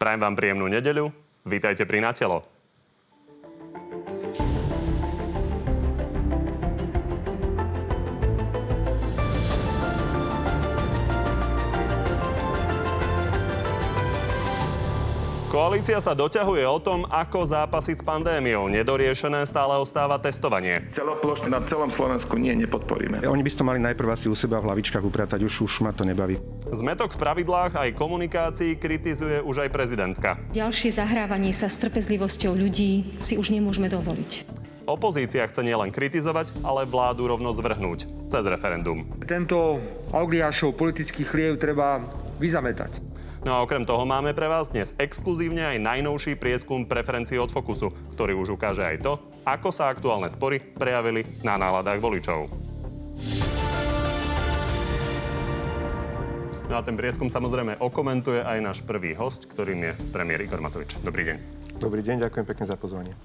Prajem vám príjemnú nedeľu. Vítajte pri Natelo. Koalícia sa doťahuje o tom, ako zápasiť s pandémiou. Nedoriešené stále ostáva testovanie. Celoplošne na celom Slovensku nie, nepodporíme. Oni by to mali najprv asi u seba v hlavičkách upratať, už, už ma to nebaví. Zmetok v pravidlách aj komunikácii kritizuje už aj prezidentka. Ďalšie zahrávanie sa s trpezlivosťou ľudí si už nemôžeme dovoliť. Opozícia chce nielen kritizovať, ale vládu rovno zvrhnúť cez referendum. Tento Augliášov politický chliev treba vyzametať. No a okrem toho máme pre vás dnes exkluzívne aj najnovší prieskum preferencií od Fokusu, ktorý už ukáže aj to, ako sa aktuálne spory prejavili na náladách voličov. No a ten prieskum samozrejme okomentuje aj náš prvý host, ktorým je premiér Igor Matovič. Dobrý deň. Dobrý deň, ďakujem pekne za pozvanie.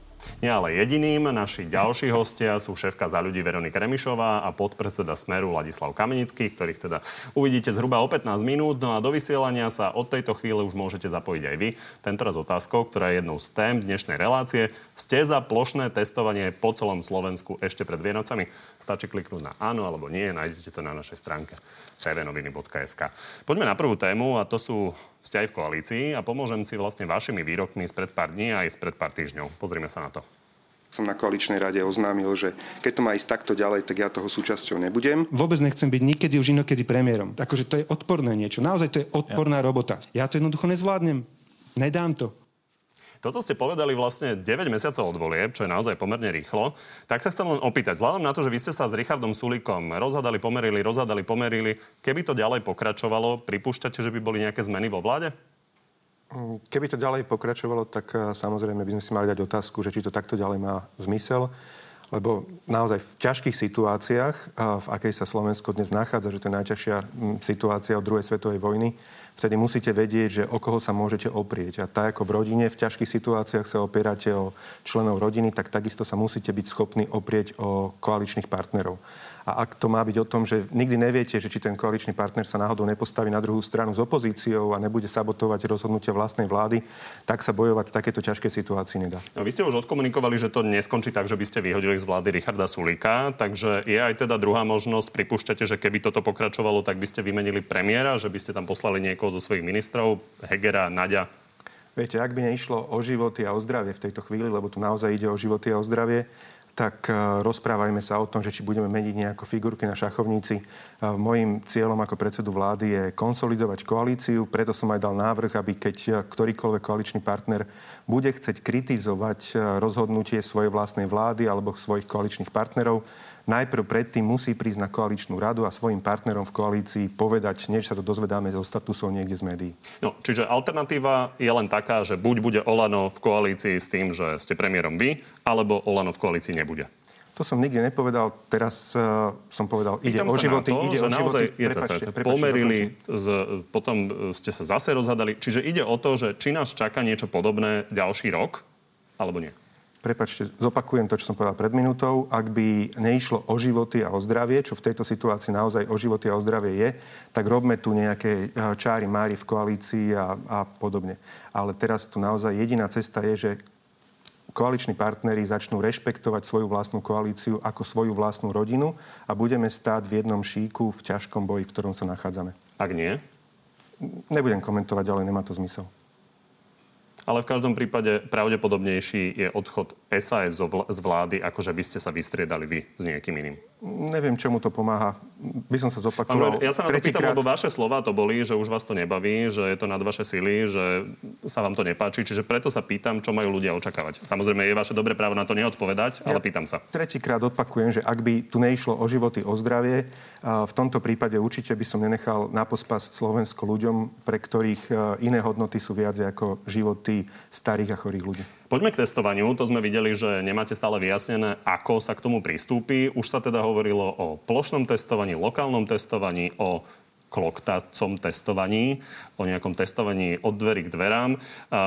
Nie ale jediným. Naši ďalší hostia sú šéfka za ľudí Veronika Remišová a podpredseda Smeru Ladislav Kamenický, ktorých teda uvidíte zhruba o 15 minút. No a do vysielania sa od tejto chvíle už môžete zapojiť aj vy. Tentoraz otázkou, ktorá je jednou z tém dnešnej relácie. Ste za plošné testovanie po celom Slovensku ešte pred Vienocami? Stačí kliknúť na áno alebo nie. Nájdete to na našej stránke tvnoviny.sk. Poďme na prvú tému a to sú ste aj v koalícii a pomôžem si vlastne vašimi výrokmi spred pár dní a aj spred pár týždňov. Pozrime sa na to som na koaličnej rade oznámil, že keď to má ísť takto ďalej, tak ja toho súčasťou nebudem. Vôbec nechcem byť nikedy už inokedy premiérom. Akože to je odporné niečo. Naozaj to je odporná ja. robota. Ja to jednoducho nezvládnem. Nedám to. Toto ste povedali vlastne 9 mesiacov od volieb, čo je naozaj pomerne rýchlo. Tak sa chcem len opýtať, vzhľadom na to, že vy ste sa s Richardom Sulikom rozhadali, pomerili, rozhadali, pomerili, keby to ďalej pokračovalo, pripúšťate, že by boli nejaké zmeny vo vláde? Mm, keby to ďalej pokračovalo, tak eh, samozrejme by sme si mali dať otázku, že či to takto ďalej má zmysel lebo naozaj v ťažkých situáciách, eh, v akej sa Slovensko dnes nachádza, že to je najťažšia mm, situácia od druhej svetovej vojny, vtedy musíte vedieť, že o koho sa môžete oprieť. A tak ako v rodine v ťažkých situáciách sa opierate o členov rodiny, tak takisto sa musíte byť schopní oprieť o koaličných partnerov. A ak to má byť o tom, že nikdy neviete, že či ten koaličný partner sa náhodou nepostaví na druhú stranu s opozíciou a nebude sabotovať rozhodnutia vlastnej vlády, tak sa bojovať v takéto ťažkej situácii nedá. No, vy ste už odkomunikovali, že to neskončí tak, že by ste vyhodili z vlády Richarda Sulika, takže je aj teda druhá možnosť. Pripúšťate, že keby toto pokračovalo, tak by ste vymenili premiéra, že by ste tam poslali niekoho zo svojich ministrov, Hegera, Nadia. Viete, ak by neišlo o životy a o zdravie v tejto chvíli, lebo tu naozaj ide o životy a o zdravie, tak e, rozprávajme sa o tom, že či budeme meniť nejako figurky na šachovníci. E, Mojím cieľom ako predsedu vlády je konsolidovať koalíciu, preto som aj dal návrh, aby keď e, ktorýkoľvek koaličný partner bude chcieť kritizovať rozhodnutie svojej vlastnej vlády alebo svojich koaličných partnerov, najprv predtým musí prísť na koaličnú radu a svojim partnerom v koalícii povedať, než sa to dozvedáme zo statusov niekde z médií. No, čiže alternatíva je len taká, že buď bude Olano v koalícii s tým, že ste premiérom vy, alebo Olano v koalícii nebude. To som nikdy nepovedal. Teraz uh, som povedal, ide Pýtam o životy. To, ide o životy. Je prepačte, prepačte, pomerili, z, potom ste sa zase rozhadali. Čiže ide o to, že či nás čaká niečo podobné ďalší rok, alebo nie? prepačte, zopakujem to, čo som povedal pred minútou, ak by neišlo o životy a o zdravie, čo v tejto situácii naozaj o životy a o zdravie je, tak robme tu nejaké eh, čáry mári v koalícii a, a podobne. Ale teraz tu naozaj jediná cesta je, že koaliční partneri začnú rešpektovať svoju vlastnú koalíciu ako svoju vlastnú rodinu a budeme stáť v jednom šíku v ťažkom boji, v ktorom sa nachádzame. Ak nie? Nebudem komentovať, ale nemá to zmysel ale v každom prípade pravdepodobnejší je odchod SAS z vlády, ako že by ste sa vystriedali vy s niekým iným. Neviem, čomu to pomáha. By som sa zopakoval. Ja sa na to pýtam, lebo vaše slova to boli, že už vás to nebaví, že je to nad vaše sily, že sa vám to nepáči. Čiže preto sa pýtam, čo majú ľudia očakávať. Samozrejme, je vaše dobré právo na to neodpovedať, ale ja pýtam sa. Tretíkrát opakujem, že ak by tu neišlo o životy, o zdravie, v tomto prípade určite by som nenechal na pospas Slovensko ľuďom, pre ktorých iné hodnoty sú viac ako životy starých a chorých ľudí. Poďme k testovaniu. To sme videli, že nemáte stále vyjasnené, ako sa k tomu pristúpi. Už sa teda hovorilo o plošnom testovaní, lokálnom testovaní, o kloktacom testovaní, o nejakom testovaní od dverí k dverám.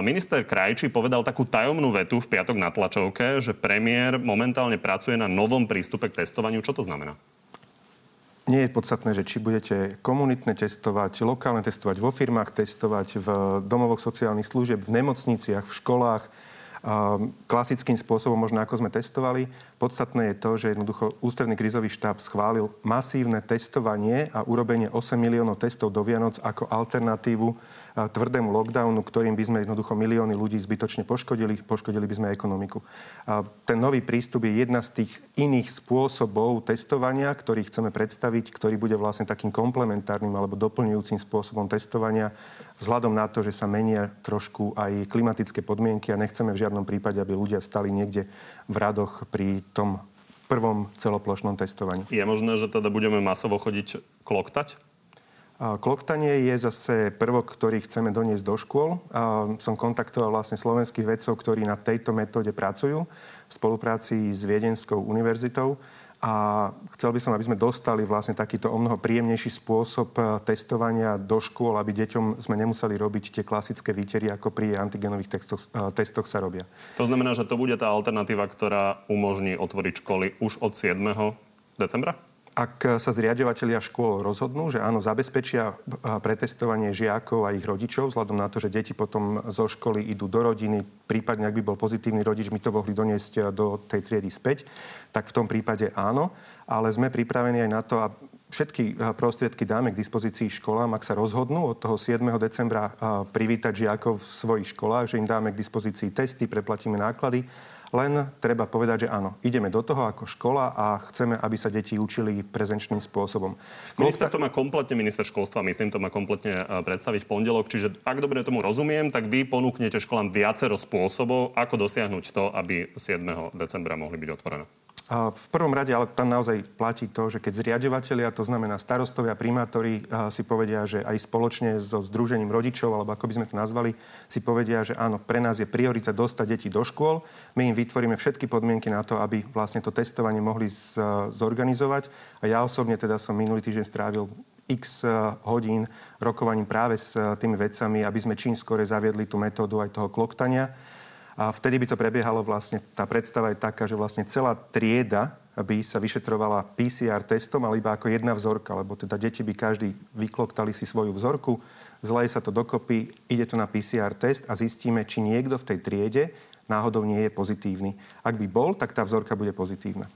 Minister Krajčí povedal takú tajomnú vetu v piatok na tlačovke, že premiér momentálne pracuje na novom prístupe k testovaniu. Čo to znamená? nie je podstatné, že či budete komunitné testovať, lokálne testovať, vo firmách testovať, v domovoch sociálnych služieb, v nemocniciach, v školách, klasickým spôsobom, možno ako sme testovali. Podstatné je to, že jednoducho ústredný krizový štáb schválil masívne testovanie a urobenie 8 miliónov testov do Vianoc ako alternatívu tvrdému lockdownu, ktorým by sme jednoducho milióny ľudí zbytočne poškodili, poškodili by sme ekonomiku. A ten nový prístup je jedna z tých iných spôsobov testovania, ktorý chceme predstaviť, ktorý bude vlastne takým komplementárnym alebo doplňujúcim spôsobom testovania vzhľadom na to, že sa menia trošku aj klimatické podmienky a nechceme v žiadnom prípade, aby ľudia stali niekde v radoch pri tom prvom celoplošnom testovaní. Je možné, že teda budeme masovo chodiť kloktať? Kloktanie je zase prvok, ktorý chceme doniesť do škôl. Som kontaktoval vlastne slovenských vedcov, ktorí na tejto metóde pracujú v spolupráci s Viedenskou univerzitou. A chcel by som, aby sme dostali vlastne takýto o mnoho príjemnejší spôsob e, testovania do škôl, aby deťom sme nemuseli robiť tie klasické výtery, ako pri antigenových testoch, e, testoch sa robia. To znamená, že to bude tá alternatíva, ktorá umožní otvoriť školy už od 7. decembra? Ak sa zriadovateľia škôl rozhodnú, že áno, zabezpečia pretestovanie žiakov a ich rodičov, vzhľadom na to, že deti potom zo školy idú do rodiny, prípadne ak by bol pozitívny rodič, my to mohli doniesť do tej triedy späť, tak v tom prípade áno. Ale sme pripravení aj na to, a všetky prostriedky dáme k dispozícii školám, ak sa rozhodnú od toho 7. decembra privítať žiakov v svojich školách, že im dáme k dispozícii testy, preplatíme náklady len treba povedať, že áno, ideme do toho ako škola a chceme, aby sa deti učili prezenčným spôsobom. Minister to má kompletne, minister školstva, myslím, to má kompletne e, predstaviť v pondelok. Čiže ak dobre tomu rozumiem, tak vy ponúknete školám viacero spôsobov, ako dosiahnuť to, aby 7. decembra mohli byť otvorené. V prvom rade ale tam naozaj platí to, že keď zriadovateľia, to znamená starostovia, primátori, si povedia, že aj spoločne so Združením rodičov, alebo ako by sme to nazvali, si povedia, že áno, pre nás je priorita dostať deti do škôl. My im vytvoríme všetky podmienky na to, aby vlastne to testovanie mohli z, zorganizovať. A ja osobne teda som minulý týždeň strávil x hodín rokovaním práve s tými vecami, aby sme čím skore zaviedli tú metódu aj toho kloktania a vtedy by to prebiehalo vlastne, tá predstava je taká, že vlastne celá trieda by sa vyšetrovala PCR testom, ale iba ako jedna vzorka, lebo teda deti by každý vykloktali si svoju vzorku, zleje sa to dokopy, ide to na PCR test a zistíme, či niekto v tej triede náhodou nie je pozitívny. Ak by bol, tak tá vzorka bude pozitívna.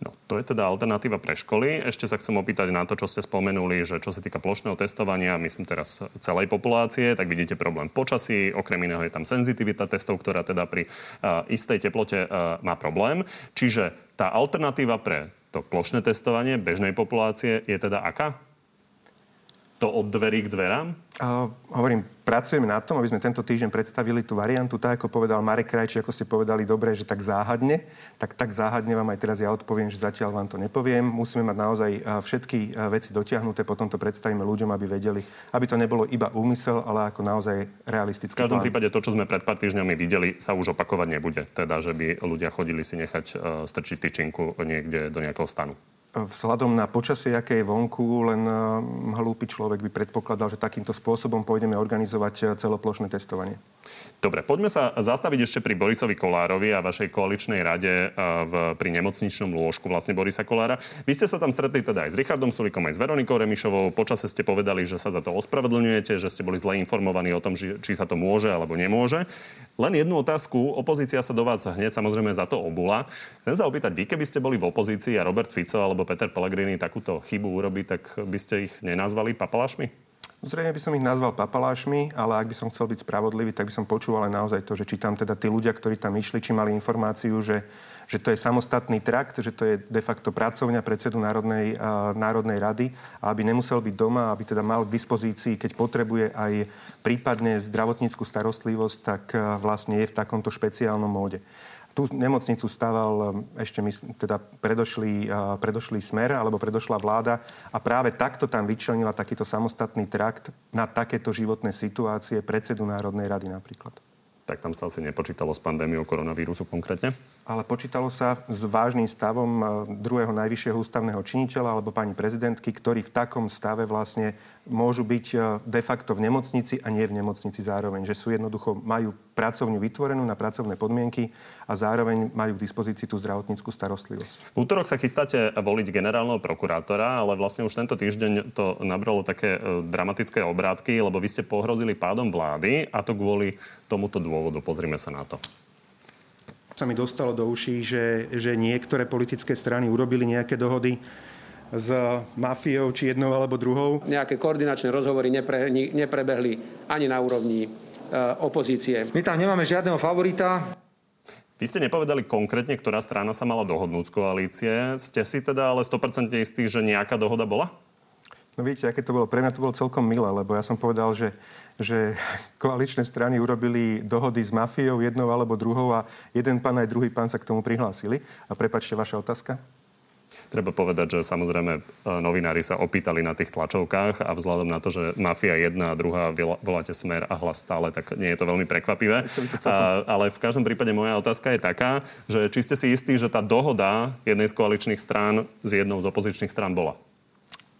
No, to je teda alternatíva pre školy. Ešte sa chcem opýtať na to, čo ste spomenuli, že čo sa týka plošného testovania, myslím teraz celej populácie, tak vidíte problém v počasí. Okrem iného je tam senzitivita testov, ktorá teda pri uh, istej teplote uh, má problém. Čiže tá alternatíva pre to plošné testovanie bežnej populácie je teda aká? To od dverí k dverám? Uh, hovorím, pracujeme na tom, aby sme tento týždeň predstavili tú variantu. Tak, ako povedal Marek Krajči, ako ste povedali dobre, že tak záhadne, tak tak záhadne vám aj teraz ja odpoviem, že zatiaľ vám to nepoviem. Musíme mať naozaj všetky veci dotiahnuté, potom to predstavíme ľuďom, aby vedeli, aby to nebolo iba úmysel, ale ako naozaj realistický V každom plán. prípade to, čo sme pred pár týždňami videli, sa už opakovať nebude. Teda, že by ľudia chodili si nechať strčiť tyčinku niekde do nejakého stanu. Vzhľadom na počasie, aké je vonku, len eh, hlúpy človek by predpokladal, že takýmto spôsobom pôjdeme organizovať eh, celoplošné testovanie. Dobre, poďme sa zastaviť ešte pri Borisovi Kolárovi a vašej koaličnej rade eh, v, pri nemocničnom lôžku vlastne Borisa Kolára. Vy ste sa tam stretli teda aj s Richardom Sulikom, aj s Veronikou Remišovou. Počase ste povedali, že sa za to ospravedlňujete, že ste boli zle informovaní o tom, či, sa to môže alebo nemôže. Len jednu otázku. Opozícia sa do vás hneď samozrejme za to obula. Chcem sa opýtať, vy keby ste boli v opozícii a Robert Fico alebo Peter Pellegrini takúto chybu urobí, tak by ste ich nenazvali papalášmi? Zrejme by som ich nazval papalášmi, ale ak by som chcel byť spravodlivý, tak by som počúval aj naozaj to, že či tam teda tí ľudia, ktorí tam išli, či mali informáciu, že, že to je samostatný trakt, že to je de facto pracovňa predsedu Národnej, uh, Národnej rady a aby nemusel byť doma, aby teda mal k dispozícii, keď potrebuje aj prípadne zdravotníckú starostlivosť, tak uh, vlastne je v takomto špeciálnom móde. Tú nemocnicu stával um, ešte teda predošlý, predošlý smer alebo predošlá vláda a práve takto tam vyčlenila takýto samostatný trakt na takéto životné situácie predsedu Národnej rady napríklad. Tak tam sa asi nepočítalo s pandémiou koronavírusu konkrétne. Ale počítalo sa s vážnym stavom e, druhého najvyššieho ústavného činiteľa alebo pani prezidentky, ktorí v takom stave vlastne môžu byť e, de facto v nemocnici a nie v nemocnici zároveň. Že sú jednoducho, majú pracovňu vytvorenú na pracovné podmienky a zároveň majú k dispozícii tú zdravotníckú starostlivosť. V útorok sa chystáte voliť generálneho prokurátora, ale vlastne už tento týždeň to nabralo také e, dramatické obrátky, lebo vy ste pohrozili pádom vlády a to kvôli tomuto dôvodu. Pozrime sa na to sa mi dostalo do uší, že, že niektoré politické strany urobili nejaké dohody s mafiou, či jednou alebo druhou. Nejaké koordinačné rozhovory nepre, neprebehli ani na úrovni e, opozície. My tam nemáme žiadneho favorita. Vy ste nepovedali konkrétne, ktorá strana sa mala dohodnúť z koalície. Ste si teda ale 100% istí, že nejaká dohoda bola? No viete, aké to bolo? Pre mňa to bolo celkom milé, lebo ja som povedal, že, že koaličné strany urobili dohody s mafiou jednou alebo druhou a jeden pán aj druhý pán sa k tomu prihlásili. A prepačte, vaša otázka? Treba povedať, že samozrejme e, novinári sa opýtali na tých tlačovkách a vzhľadom na to, že mafia jedna a druhá voláte smer a hlas stále, tak nie je to veľmi prekvapivé. A, ale v každom prípade moja otázka je taká, že či ste si istí, že tá dohoda jednej z koaličných strán s jednou z opozičných strán bola?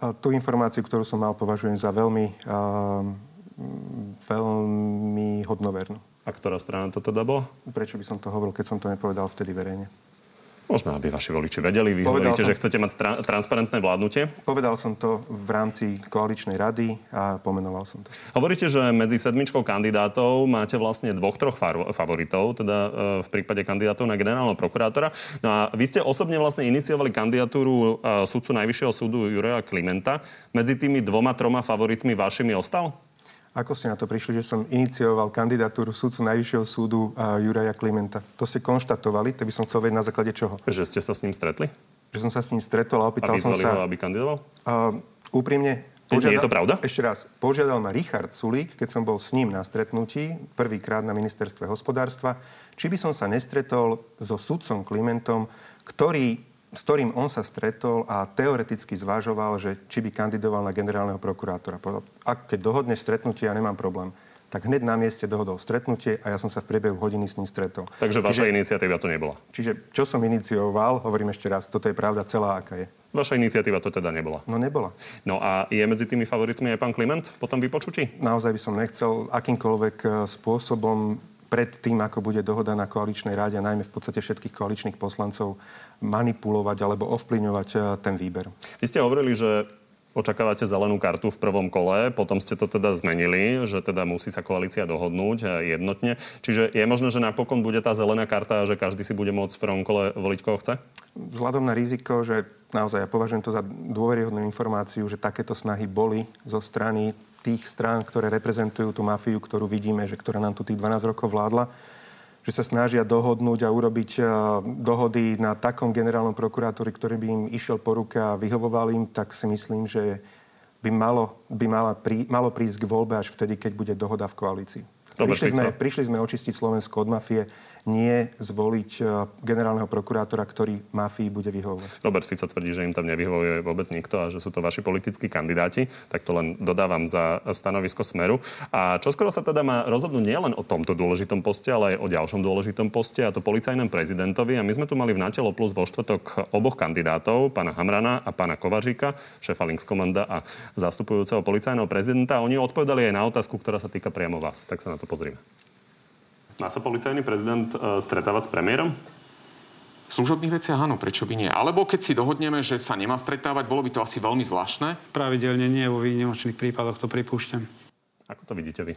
Tú informáciu, ktorú som mal, považujem za veľmi, veľmi hodnovernú. A ktorá strana to teda bola? Prečo by som to hovoril, keď som to nepovedal vtedy verejne? Možno, aby vaši voliči vedeli. Vy Povedal hovoríte, som... že chcete mať stra- transparentné vládnutie? Povedal som to v rámci koaličnej rady a pomenoval som to. Hovoríte, že medzi sedmičkou kandidátov máte vlastne dvoch, troch favoritov, teda e, v prípade kandidátov na generálneho prokurátora. No a vy ste osobne vlastne iniciovali kandidatúru e, sudcu Najvyššieho súdu Juraja Klimenta. Medzi tými dvoma, troma favoritmi vašimi ostal? Ako ste na to prišli, že som inicioval kandidatúru sudcu Najvyššieho súdu Juraja Klimenta? To ste konštatovali, to by som chcel vedieť na základe čoho. Že ste sa s ním stretli? Že som sa s ním stretol a opýtal a som sa... ho, aby kandidoval? Uh, úprimne, Požiadal, je to pravda? Ešte raz. Požiadal ma Richard Sulík, keď som bol s ním na stretnutí, prvýkrát na ministerstve hospodárstva, či by som sa nestretol so sudcom Klimentom, ktorý s ktorým on sa stretol a teoreticky zvažoval, že či by kandidoval na generálneho prokurátora. Ak keď dohodne stretnutie, ja nemám problém tak hneď na mieste dohodol stretnutie a ja som sa v priebehu hodiny s ním stretol. Takže vaša čiže, iniciatíva to nebola? Čiže čo som inicioval, hovorím ešte raz, toto je pravda celá, aká je. Vaša iniciatíva to teda nebola? No nebola. No a je medzi tými favoritmi aj pán Kliment po tom vypočutí? Naozaj by som nechcel akýmkoľvek eh, spôsobom pred tým, ako bude dohoda na koaličnej ráde a najmä v podstate všetkých koaličných poslancov manipulovať alebo ovplyvňovať e, ten výber. Vy ste hovorili, že očakávate zelenú kartu v prvom kole, potom ste to teda zmenili, že teda musí sa koalícia dohodnúť e, jednotne. Čiže je možné, že napokon bude tá zelená karta a že každý si bude môcť v prvom kole voliť, koho chce? Vzhľadom na riziko, že naozaj ja považujem to za dôveryhodnú informáciu, že takéto snahy boli zo strany tých strán, ktoré reprezentujú tú mafiu, ktorú vidíme, že ktorá nám tu tých 12 rokov vládla, že sa snažia dohodnúť a urobiť dohody na takom generálnom prokurátore, ktorý by im išiel po ruke a vyhovoval im, tak si myslím, že by malo, by mala prí, malo prísť k voľbe až vtedy, keď bude dohoda v koalícii. Prišli sme, prišli sme očistiť Slovensko od mafie nie zvoliť e, generálneho prokurátora, ktorý mafii bude vyhovovať. Robert Fico tvrdí, že im tam nevyhovuje vôbec nikto a že sú to vaši politickí kandidáti, tak to len dodávam za stanovisko Smeru. A čo skoro sa teda má rozhodnúť nielen o tomto dôležitom poste, ale aj o ďalšom dôležitom poste, a to policajnom prezidentovi. A my sme tu mali v Natelo Plus vo štvrtok oboch kandidátov, pána Hamrana a pána Kovaříka, šéfa Linkskomanda a zastupujúceho policajného prezidenta. Oni odpovedali aj na otázku, ktorá sa týka priamo vás. Tak sa na to pozrime. Má sa policajný prezident uh, stretávať s premiérom? V služobných veciach áno, prečo by nie? Alebo keď si dohodneme, že sa nemá stretávať, bolo by to asi veľmi zvláštne? Pravidelne nie, vo výnimočných prípadoch to pripúšťam. Ako to vidíte vy?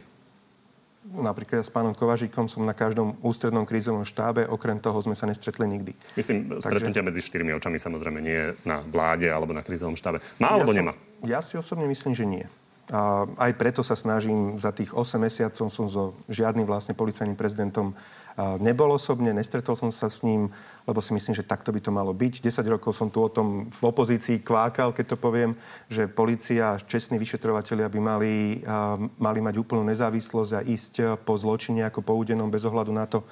Napríklad s pánom Kovažíkom som na každom ústrednom krízovom štábe, okrem toho sme sa nestretli nikdy. Myslím, stretnutia Takže... medzi štyrmi očami samozrejme nie na vláde alebo na krízovom štábe. Má alebo ja nemá? ja si osobne myslím, že nie. A aj preto sa snažím, za tých 8 mesiacov som so žiadnym vlastne policajným prezidentom Nebol osobne, nestretol som sa s ním, lebo si myslím, že takto by to malo byť. 10 rokov som tu o tom v opozícii kvákal, keď to poviem, že policia a čestní vyšetrovateľia by mali, mali mať úplnú nezávislosť a ísť po zločine ako po údenom bez ohľadu na to,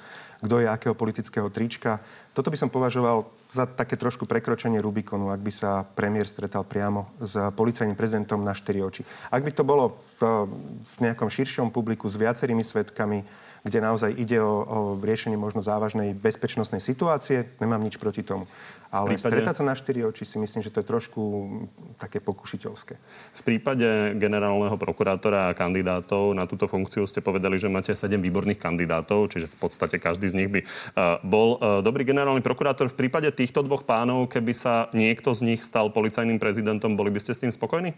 kto je akého politického trička. Toto by som považoval za také trošku prekročenie Rubikonu, ak by sa premiér stretal priamo s policajným prezidentom na štyri oči. Ak by to bolo v, v nejakom širšom publiku s viacerými svetkami, kde naozaj ide o, o riešenie možno závažnej bezpečnostnej situácie. Nemám nič proti tomu. Ale prípade... stretať sa na štyri oči si myslím, že to je trošku také pokušiteľské. V prípade generálneho prokurátora a kandidátov na túto funkciu ste povedali, že máte sedem výborných kandidátov, čiže v podstate každý z nich by uh, bol uh, dobrý generálny prokurátor. V prípade týchto dvoch pánov, keby sa niekto z nich stal policajným prezidentom, boli by ste s tým spokojní?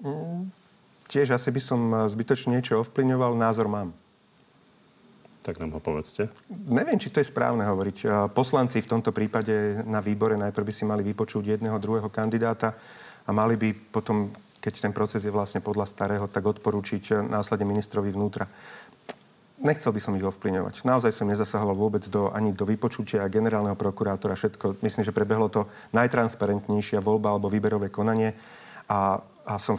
Mm, tiež asi by som zbytočne niečo ovplyvňoval. Názor mám. Tak nám ho povedzte. Neviem, či to je správne hovoriť. Poslanci v tomto prípade na výbore najprv by si mali vypočuť jedného, druhého kandidáta a mali by potom, keď ten proces je vlastne podľa starého, tak odporúčiť následne ministrovi vnútra. Nechcel by som ich ovplyňovať. Naozaj som nezasahoval vôbec do, ani do vypočutia generálneho prokurátora. Všetko, myslím, že prebehlo to najtransparentnejšia voľba alebo výberové konanie. A, a som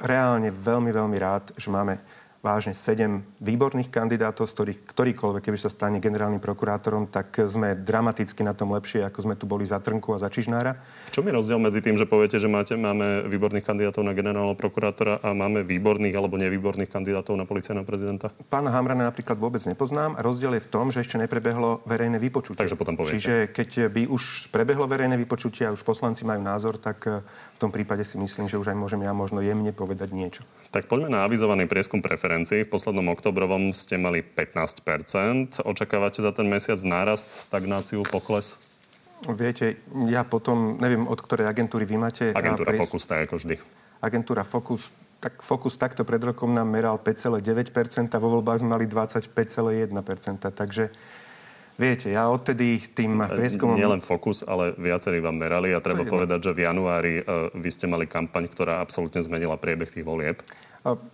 reálne veľmi, veľmi rád, že máme vážne sedem výborných kandidátov, z ktorých ktorýkoľvek, keby sa stane generálnym prokurátorom, tak sme dramaticky na tom lepšie, ako sme tu boli za Trnku a za Čižnára. Čo je rozdiel medzi tým, že poviete, že máte, máme výborných kandidátov na generálneho prokurátora a máme výborných alebo nevýborných kandidátov na policajného prezidenta? Pána Hamrana napríklad vôbec nepoznám. Rozdiel je v tom, že ešte neprebehlo verejné vypočutie. Takže potom poviete. Čiže keď by už prebehlo verejné vypočutie a už poslanci majú názor, tak eh, v tom prípade si myslím, že už aj môžem ja možno jemne povedať niečo. Tak poďme na avizovaný prieskum preferencií. V poslednom oktobrovom ste mali 15% Očakávate za ten mesiac nárast, stagnáciu, pokles? Viete, ja potom, neviem, od ktorej agentúry vy máte... Agentúra pries... Focus, tak ako vždy. Agentúra Focus, tak Focus takto pred rokom nám meral 5,9%, vo voľbách sme mali 25,1%, takže Viete, ja odtedy tým prieskumom... Nielen Focus, ale viacerí vám merali a treba povedať, že v januári uh, vy ste mali kampaň, ktorá absolútne zmenila priebeh tých volieb.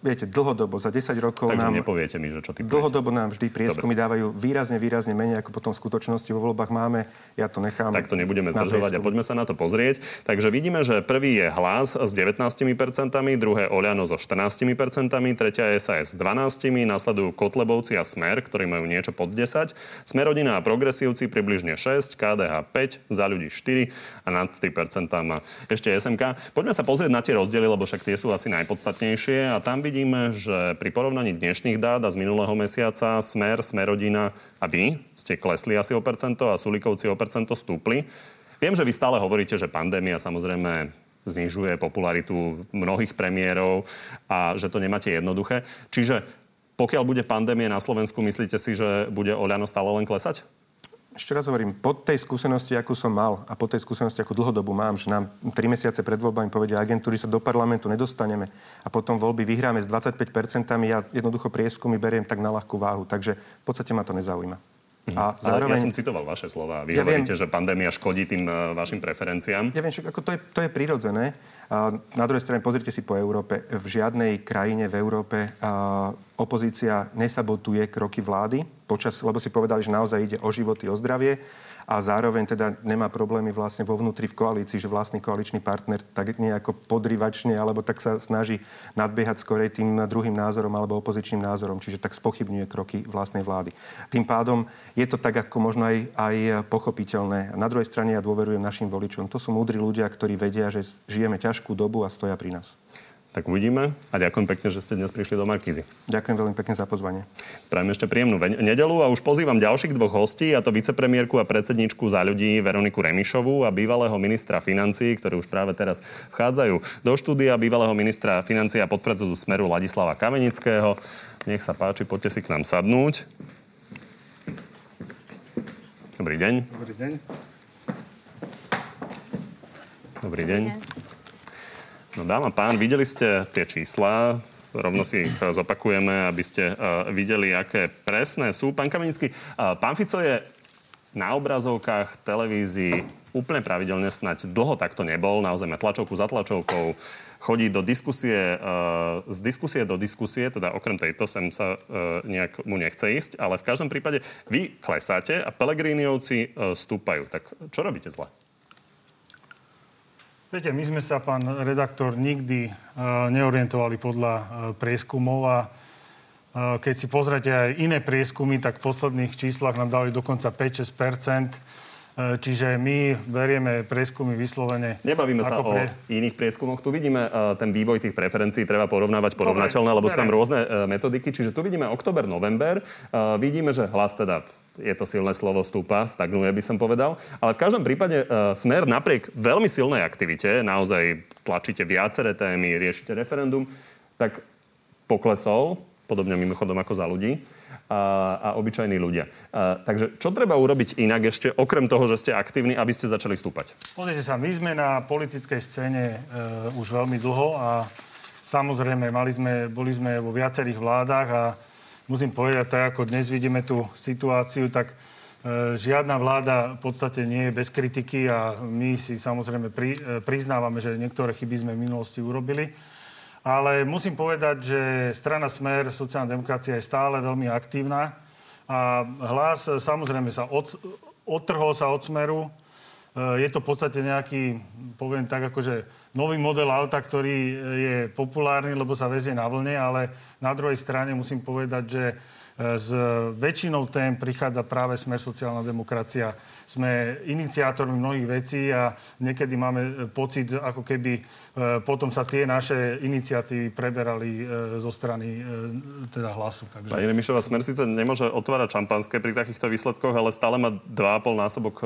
Viete, dlhodobo, za 10 rokov Takže nám... nepoviete mi, že čo ty Dlhodobo nám vždy prieskumy Dobre. dávajú výrazne, výrazne menej, ako potom v skutočnosti vo voľbách máme. Ja to nechám. Tak to nebudeme zdržovať a poďme sa na to pozrieť. Takže vidíme, že prvý je hlas s 19%, druhé Oliano so 14%, tretia je SAS s 12%, následujú Kotlebovci a Smer, ktorí majú niečo pod 10. Smerodina a progresívci približne 6, KDH 5, za ľudí 4 a nad 3% má ešte SMK. Poďme sa pozrieť na tie rozdiely, lebo však tie sú asi najpodstatnejšie. A tam vidíme, že pri porovnaní dnešných dát a z minulého mesiaca Smer, Smerodina a vy ste klesli asi o percento a Sulikovci o percento stúpli. Viem, že vy stále hovoríte, že pandémia samozrejme znižuje popularitu mnohých premiérov a že to nemáte jednoduché. Čiže pokiaľ bude pandémia na Slovensku, myslíte si, že bude Oľano stále len klesať? Ešte raz hovorím, po tej skúsenosti, akú som mal a po tej skúsenosti, akú dlhodobu mám, že nám tri mesiace pred voľbami povedia agentúry, sa do parlamentu nedostaneme a potom voľby vyhráme s 25%, ja jednoducho prieskumy beriem tak na ľahkú váhu. Takže v podstate ma to nezaujíma. Mhm. A zároveň... Ja som citoval vaše slova. Vy ja hovoríte, viem, že pandémia škodí tým uh, vašim preferenciám. Ja viem, že ako to, je, to je prirodzené. Na druhej strane, pozrite si po Európe. V žiadnej krajine v Európe opozícia nesabotuje kroky vlády, počas, lebo si povedali, že naozaj ide o životy, o zdravie a zároveň teda nemá problémy vlastne vo vnútri v koalícii, že vlastný koaličný partner tak nejako podrivačne alebo tak sa snaží nadbiehať skorej tým druhým názorom alebo opozičným názorom, čiže tak spochybňuje kroky vlastnej vlády. Tým pádom je to tak ako možno aj, aj pochopiteľné. Na druhej strane ja dôverujem našim voličom. To sú múdri ľudia, ktorí vedia, že žijeme ťažkú dobu a stoja pri nás. Tak uvidíme a ďakujem pekne, že ste dnes prišli do Markízy. Ďakujem veľmi pekne za pozvanie. Prajem ešte príjemnú nedelu a už pozývam ďalších dvoch hostí, a to vicepremiérku a predsedničku za ľudí Veroniku Remišovú a bývalého ministra financí, ktorí už práve teraz vchádzajú do štúdia, bývalého ministra financí a podpredsedu Smeru Ladislava Kamenického. Nech sa páči, poďte si k nám sadnúť. Dobrý deň. Dobrý deň. Dobrý deň. Dobrý deň. No dáma pán, videli ste tie čísla, rovno si ich zopakujeme, aby ste uh, videli, aké presné sú. Pán Kamenický, uh, pán Fico je na obrazovkách televízií úplne pravidelne, snať dlho takto nebol, naozaj má tlačovku za tlačovkou, chodí do diskusie, z diskusie do diskusie, teda okrem tejto sem sa uh, nejak mu nechce ísť, ale v každom prípade vy klesáte a Pelegriniovci stúpajú. Tak čo robíte zle? Viete, my sme sa, pán redaktor, nikdy uh, neorientovali podľa uh, prieskumov a uh, keď si pozrete aj iné prieskumy, tak v posledných číslach nám dali dokonca 5-6 Čiže my berieme prieskumy vyslovene... Nebavíme sa pre... o iných prieskumoch. Tu vidíme uh, ten vývoj tých preferencií, treba porovnávať porovnateľné, lebo sú tam rôzne uh, metodiky. Čiže tu vidíme oktober, november. Uh, vidíme, že hlas teda je to silné slovo, stúpa, stagnuje by som povedal. Ale v každom prípade uh, smer napriek veľmi silnej aktivite, naozaj tlačíte viaceré témy, riešite referendum, tak poklesol, podobne mimochodom ako za ľudí a, a obyčajní ľudia. A, takže čo treba urobiť inak ešte, okrem toho, že ste aktívni, aby ste začali stúpať? Pozrite sa, my sme na politickej scéne e, už veľmi dlho a samozrejme mali sme, boli sme vo viacerých vládach a musím povedať, tak ako dnes vidíme tú situáciu, tak e, žiadna vláda v podstate nie je bez kritiky a my si samozrejme pri, e, priznávame, že niektoré chyby sme v minulosti urobili. Ale musím povedať, že strana Smer, sociálna demokracia je stále veľmi aktívna a hlas samozrejme sa od, odtrhol sa od Smeru. Je to v podstate nejaký, poviem tak, akože nový model auta, ktorý je populárny, lebo sa vezie na vlne, ale na druhej strane musím povedať, že s väčšinou tém prichádza práve Smer sociálna demokracia. Sme iniciátormi mnohých vecí a niekedy máme e, pocit, ako keby e, potom sa tie naše iniciatívy preberali e, zo strany teda hlasu. Takže... Pani Remišová, Smer síce nemôže otvárať šampanské pri takýchto výsledkoch, ale stále má 2,5 násobok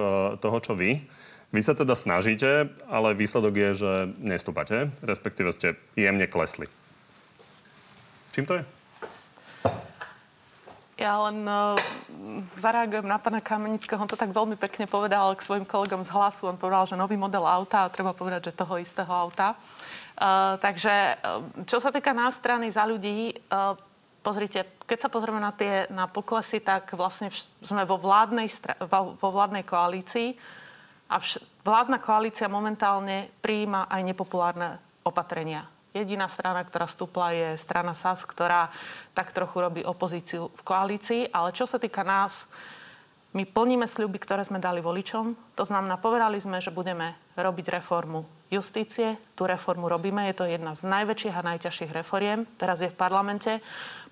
toho, čo vy. Vy sa teda snažíte, ale výsledok je, že nestúpate, respektíve ste jemne klesli. Čím to je? Ja len uh, zareagujem na pána Kamenického. On to tak veľmi pekne povedal k svojim kolegom z hlasu. On povedal, že nový model auta a treba povedať, že toho istého auta. Uh, takže uh, čo sa týka nás strany za ľudí, uh, pozrite, keď sa pozrieme na tie na poklesy, tak vlastne vš- sme vo vládnej, stra- vo, vládnej koalícii a vš- vládna koalícia momentálne prijíma aj nepopulárne opatrenia. Jediná strana, ktorá stúpla, je strana SAS, ktorá tak trochu robí opozíciu v koalícii. Ale čo sa týka nás, my plníme sľuby, ktoré sme dali voličom. To znamená, povedali sme, že budeme robiť reformu justície. Tú reformu robíme. Je to jedna z najväčších a najťažších reforiem. Teraz je v parlamente.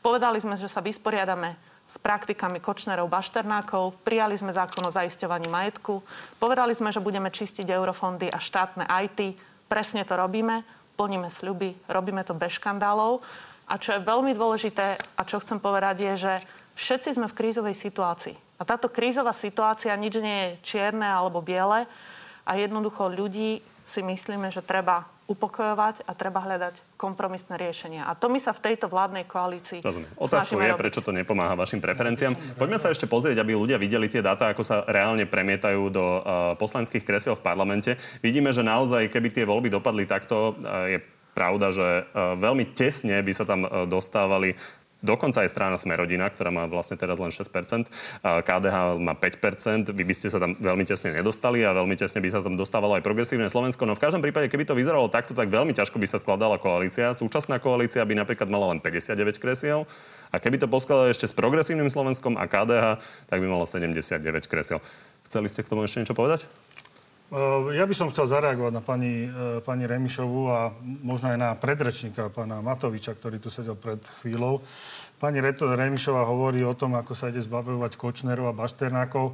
Povedali sme, že sa vysporiadame s praktikami Kočnerov, Bašternákov. Prijali sme zákon o zaisťovaní majetku. Povedali sme, že budeme čistiť eurofondy a štátne IT. Presne to robíme plníme sľuby, robíme to bez škandálov. A čo je veľmi dôležité a čo chcem povedať je, že všetci sme v krízovej situácii. A táto krízová situácia nič nie je čierne alebo biele a jednoducho ľudí si myslíme, že treba upokojovať a treba hľadať kompromisné riešenia. A to my sa v tejto vládnej koalícii Rozumiem. Otázkou je, robiť. prečo to nepomáha vašim preferenciám. Poďme sa ešte pozrieť, aby ľudia videli tie dáta, ako sa reálne premietajú do uh, poslanských kresiel v parlamente. Vidíme, že naozaj, keby tie voľby dopadli takto, uh, je pravda, že uh, veľmi tesne by sa tam dostávali Dokonca aj strana Smerodina, ktorá má vlastne teraz len 6%, KDH má 5%, vy by ste sa tam veľmi tesne nedostali a veľmi tesne by sa tam dostávalo aj progresívne Slovensko. No v každom prípade, keby to vyzeralo takto, tak veľmi ťažko by sa skladala koalícia. Súčasná koalícia by napríklad mala len 59 kresiel a keby to poskladalo ešte s progresívnym Slovenskom a KDH, tak by malo 79 kresiel. Chceli ste k tomu ešte niečo povedať? Ja by som chcel zareagovať na pani, e, pani Remišovu a možno aj na predrečníka, pána Matoviča, ktorý tu sedel pred chvíľou. Pani Reto Remišová hovorí o tom, ako sa ide zbavovať Kočnerov a Bašternákov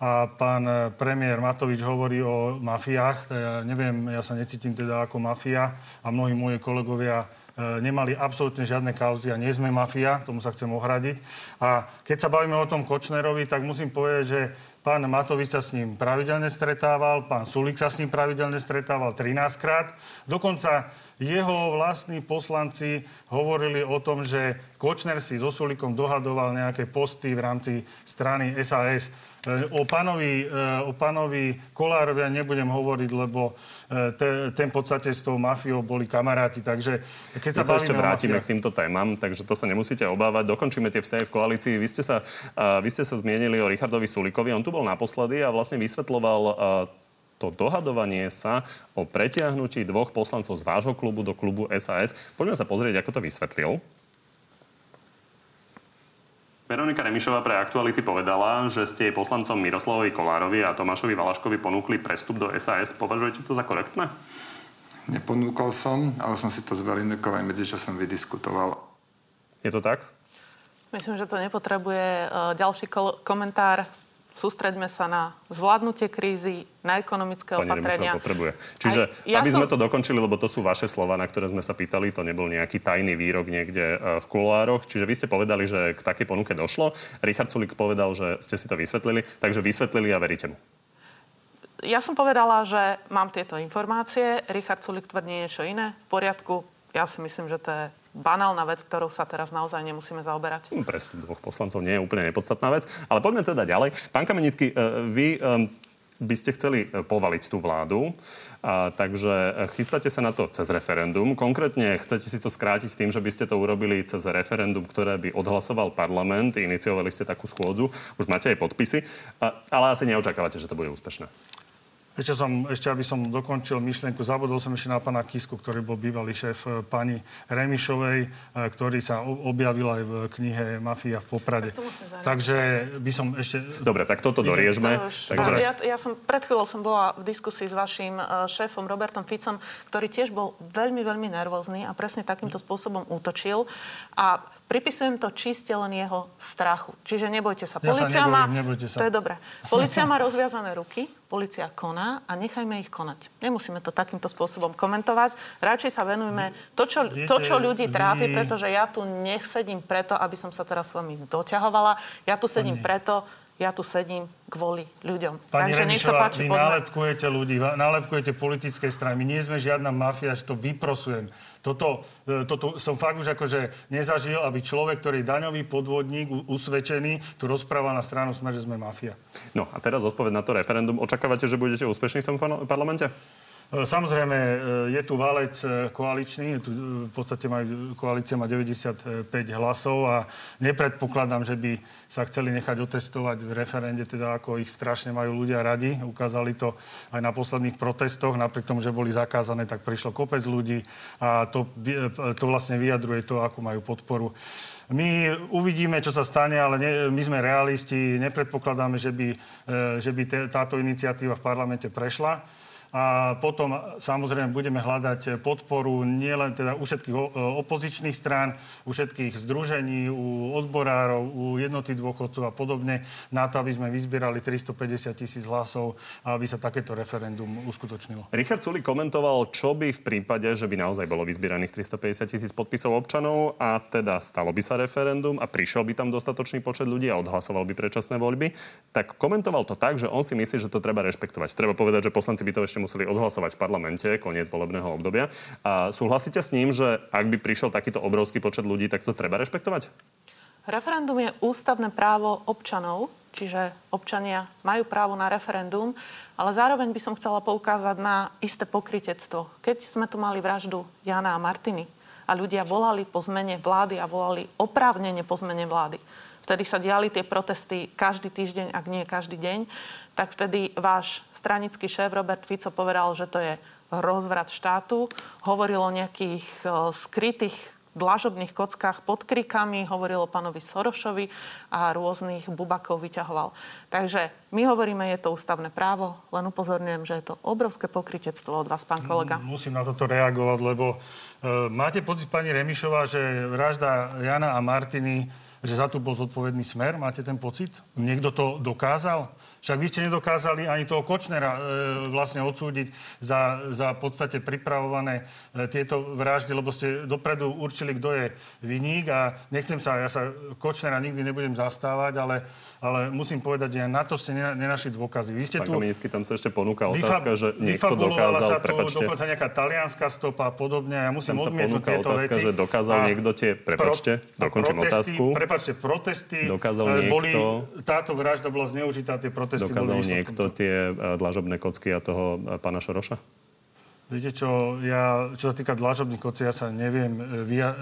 a pán premiér Matovič hovorí o mafiách. Ja neviem, ja sa necítim teda ako mafia a mnohí moji kolegovia nemali absolútne žiadne kauzy a nie sme mafia, tomu sa chcem ohradiť. A keď sa bavíme o tom Kočnerovi, tak musím povedať, že pán Matovič sa s ním pravidelne stretával, pán Sulik sa s ním pravidelne stretával 13 krát. Dokonca jeho vlastní poslanci hovorili o tom, že Kočner si so Sulikom dohadoval nejaké posty v rámci strany SAS. E, o pánovi, e, o pánovi Kolárovi ja nebudem hovoriť, lebo e, te, ten v podstate s tou mafiou boli kamaráti. Takže keď My sa sa ešte vrátime mafiách. k týmto témam, takže to sa nemusíte obávať. Dokončíme tie vzťahy v koalícii. Vy ste sa, vy ste sa zmienili o Richardovi Sulikovi. On tu bol naposledy a vlastne vysvetloval to dohadovanie sa o pretiahnutí dvoch poslancov z vášho klubu do klubu SAS. Poďme sa pozrieť, ako to vysvetlil. Veronika Remišová pre Aktuality povedala, že ste jej poslancom Miroslavovi Kolárovi a Tomášovi Valaškovi ponúkli prestup do SAS. Považujete to za korektné? Neponúkol som, ale som si to s Veronikou aj medzičasom vydiskutoval. Je to tak? Myslím, že to nepotrebuje uh, ďalší kol- komentár. Sústreďme sa na zvládnutie krízy, na ekonomické Pani opatrenia. Potrebuje. Čiže, Aj ja aby som- sme to dokončili, lebo to sú vaše slova, na ktoré sme sa pýtali, to nebol nejaký tajný výrok niekde e, v kuloároch. Čiže vy ste povedali, že k takej ponuke došlo. Richard Sulik povedal, že ste si to vysvetlili, takže vysvetlili a veríte mu. Ja som povedala, že mám tieto informácie. Richard Sulik tvrdí niečo iné. V poriadku. Ja si myslím, že to je banálna vec, ktorou sa teraz naozaj nemusíme zaoberať. Hm, Prestup dvoch poslancov nie je úplne nepodstatná vec. Ale poďme teda ďalej. Pán Kamenický, e, vy e, by ste chceli e, povaliť tú vládu, a, takže chystáte sa na to cez referendum. Konkrétne chcete si to skrátiť tým, že by ste to urobili cez referendum, ktoré by odhlasoval parlament. Iniciovali ste takú schôdzu, už máte aj podpisy, a, ale asi neočakávate, že to bude úspešné. Ešte, som, ešte aby som dokončil myšlienku, zabudol som ešte na pána Kisku, ktorý bol bývalý šéf e, pani Remišovej, e, ktorý sa objavil aj v knihe Mafia v Poprade. Tak. Takže by som ešte... Dobre, tak toto doriežme. Takže... Ja, ja som, pred chvíľou som bola v diskusii s vašim uh, šéfom Robertom Ficom, ktorý tiež bol veľmi, veľmi nervózny a presne takýmto spôsobom útočil. A pripisujem to čiste len jeho strachu. Čiže nebojte sa. Ja sa nebojím, má, nebojte sa. To je dobré. Polícia má rozviazané ruky, policia koná a nechajme ich konať. Nemusíme to takýmto spôsobom komentovať. Radšej sa venujme to, čo, to, čo ľudí trápi, pretože ja tu nesedím preto, aby som sa teraz s vami doťahovala. Ja tu sedím preto, ja tu sedím kvôli ľuďom. Pani Takže nech sa Remišová, páči, vy poďme. nálepkujete ľudí, nálepkujete politické strany. My nie sme žiadna mafia, si to vyprosujem. Toto, e, toto som fakt už akože nezažil, aby človek, ktorý je daňový podvodník, usvedčený, tu rozprával na stranu Smer, že sme mafia. No a teraz odpoveď na to referendum. Očakávate, že budete úspešní v tom par- parlamente? E, Samozrejme, e, je tu válec e, koaličný, tu, v podstate majú, koalícia má 95 hlasov a nepredpokladám, že by sa chceli nechať otestovať v referende, teda ako ich strašne majú ľudia radi. Ukázali to aj na posledných protestoch, napriek tomu, že boli zakázané, tak prišlo kopec ľudí a to, to vlastne vyjadruje to, akú majú podporu. My uvidíme, čo sa stane, ale ne, my sme realisti, nepredpokladáme, že by, že by te, táto iniciatíva v parlamente prešla. A potom samozrejme budeme hľadať podporu nielen teda u všetkých o- opozičných strán, u všetkých združení, u odborárov, u jednoty dôchodcov a podobne, na to, aby sme vyzbierali 350 tisíc hlasov a aby sa takéto referendum uskutočnilo. Richard Sulik komentoval, čo by v prípade, že by naozaj bolo vyzbieraných 350 tisíc podpisov občanov a teda stalo by sa referendum a prišiel by tam dostatočný počet ľudí a odhlasoval by predčasné voľby, tak komentoval to tak, že on si myslí, že to treba rešpektovať. Treba povedať, že poslanci by to ešte museli odhlasovať v parlamente, koniec volebného obdobia. A súhlasíte s ním, že ak by prišiel takýto obrovský počet ľudí, tak to treba rešpektovať? Referendum je ústavné právo občanov, čiže občania majú právo na referendum, ale zároveň by som chcela poukázať na isté pokritectvo. Keď sme tu mali vraždu Jana a Martiny a ľudia volali po zmene vlády a volali oprávnene po zmene vlády, vtedy sa diali tie protesty každý týždeň, ak nie každý deň, tak vtedy váš stranický šéf Robert Fico povedal, že to je rozvrat štátu. Hovoril o nejakých e, skrytých dlažobných kockách pod krikami, hovoril o pánovi Sorošovi a rôznych bubakov vyťahoval. Takže my hovoríme, je to ústavné právo, len upozorňujem, že je to obrovské pokritectvo od vás, pán kolega. Musím na toto reagovať, lebo e, máte pocit, pani Remišová, že vražda Jana a Martiny, že za to bol zodpovedný smer? Máte ten pocit? Niekto to dokázal? Však vy ste nedokázali ani toho Kočnera e, vlastne odsúdiť za, za podstate pripravované e, tieto vraždy, lebo ste dopredu určili, kto je viník a nechcem sa, ja sa Kočnera nikdy nebudem zastávať, ale, ale musím povedať, že na to ste nena- nenašli dôkazy. Vy ste Pán tu... Kamenický, tam sa ešte ponúka otázka, že niekto dokázal, sa tu prepačte, dokonca nejaká talianská stopa a podobne. Ja musím tam sa odmietnúť tieto otázka, veci. že dokázal A niekto tie, prepačte, dokončím otázku. Prepačte, protesty Dokázal e, boli, niekto- táto vražda bola zneužitá, tie protesty Dokázal boli výsledkom niekto tie e, dlažobné kocky a toho e, pána Šoroša? Viete čo, ja, čo sa týka dlažobných kocí, ja sa neviem e,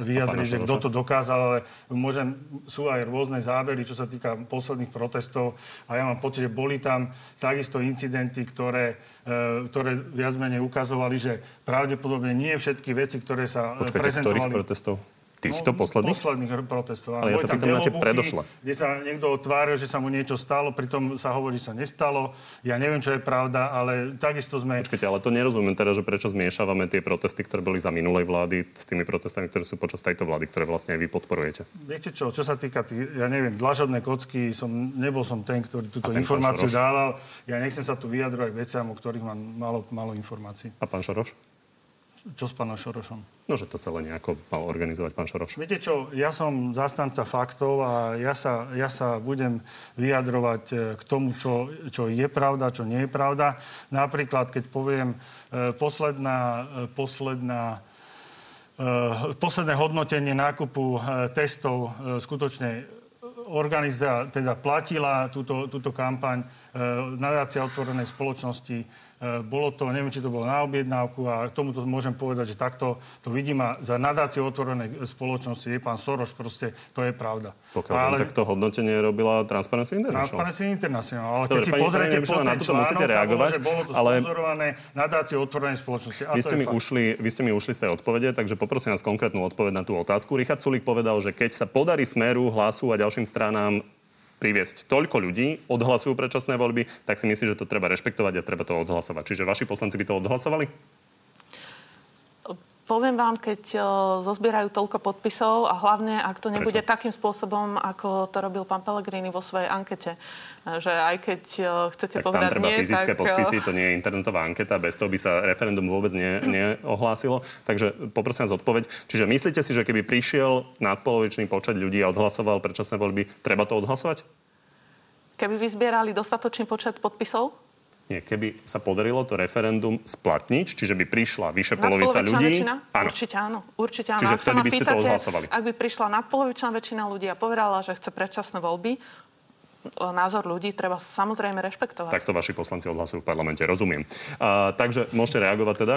vyjadriť, že kto to dokázal, ale môžem, sú aj rôzne zábery, čo sa týka posledných protestov a ja mám pocit, že boli tam takisto incidenty, ktoré, e, ktoré viac menej ukazovali, že pravdepodobne nie všetky veci, ktoré sa Počkajte, prezentovali... ktorých protestov? Týchto no, posledných? Posledných protestov. Ale ja sa pýtam na tie predošle. Kde sa niekto otváril, že sa mu niečo stalo, pritom sa hovorí, že sa nestalo. Ja neviem, čo je pravda, ale takisto sme... Počkajte, ale to nerozumiem teraz, že prečo zmiešavame tie protesty, ktoré boli za minulej vlády s tými protestami, ktoré sú počas tejto vlády, ktoré vlastne aj vy podporujete. Viete čo, čo sa týka tých, ja neviem, dlažobné kocky, som, nebol som ten, ktorý túto informáciu dával. Ja nechcem sa tu vyjadrovať veciam, o ktorých mám málo, málo informácií. A pán Šoroš? Čo s pánom Šorošom? No, že to celé nejako mal organizovať pán Šoroš. Viete čo, ja som zastanca faktov a ja sa, ja sa budem vyjadrovať e, k tomu, čo, čo je pravda, čo nie je pravda. Napríklad, keď poviem e, posledná, e, posledná posledné hodnotenie nákupu testov skutočne organizda, teda platila túto, túto kampaň nadácia otvorenej spoločnosti bolo to, neviem, či to bolo na objednávku a k tomuto môžem povedať, že takto to vidím a za nadáciu otvorenej spoločnosti je pán Soroš, proste to je pravda. Pokiaľ ale... takto hodnotenie robila Transparency International. Transparency International, ale Dobre, keď si pozriete po na to musíte reagovať, bolo, že bolo to ale... sponzorované nadáciou otvorenej spoločnosti. A vy, ste mi ušli, vy ste mi ušli z tej odpovede, takže poprosím vás konkrétnu odpoveď na tú otázku. Richard Sulik povedal, že keď sa podarí Smeru, Hlasu a ďalším stranám priviesť toľko ľudí, odhlasujú predčasné voľby, tak si myslím, že to treba rešpektovať a treba to odhlasovať. Čiže vaši poslanci by to odhlasovali? Poviem vám, keď zozbierajú toľko podpisov a hlavne, ak to nebude Prečo? takým spôsobom, ako to robil pán Pellegrini vo svojej ankete, že aj keď chcete tak povedať tam treba nie, fyzické tak... podpisy, to nie je internetová anketa, bez toho by sa referendum vôbec ne, neohlásilo. Takže poprosím vás odpoveď. Čiže myslíte si, že keby prišiel nadpolovičný počet ľudí a odhlasoval predčasné voľby, treba to odhlasovať? Keby vyzbierali dostatočný počet podpisov? Nie, keby sa podarilo to referendum splatniť, čiže by prišla vyše polovica ľudí. Väčšina? Áno. Určite áno. Určite áno. Čiže ak vtedy by ste to odhlasovali. Ak by prišla nadpolovičná väčšina ľudí a povedala, že chce predčasné voľby, názor ľudí treba samozrejme rešpektovať. Takto vaši poslanci odhlasujú v parlamente, rozumiem. A, takže môžete reagovať teda?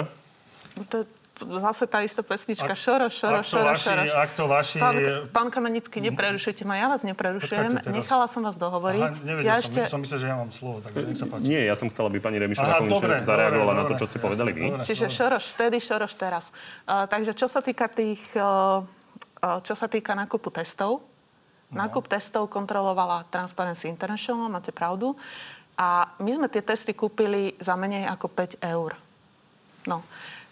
No to zase tá istá pesnička. Ak, šoro, šoro, šoro, šoro. Ak to vaši... Pán, pán Kamenický, neprerušujte ma, ja vás neprerušujem. Teraz... Nechala som vás dohovoriť. Aha, ja som, ešte... som myslel, že ja mám slovo, takže nech sa páči. Nie, ja som chcela, aby pani Remišová konečne zareagovala dobre, na to, čo ste povedali vy. Dobre, Čiže dobre. šoroš vtedy, šoroš teraz. Uh, takže čo sa týka tých... Uh, uh, čo sa týka nákupu testov, no. nákup testov kontrolovala Transparency International, máte pravdu. A my sme tie testy kúpili za menej ako 5 eur. No.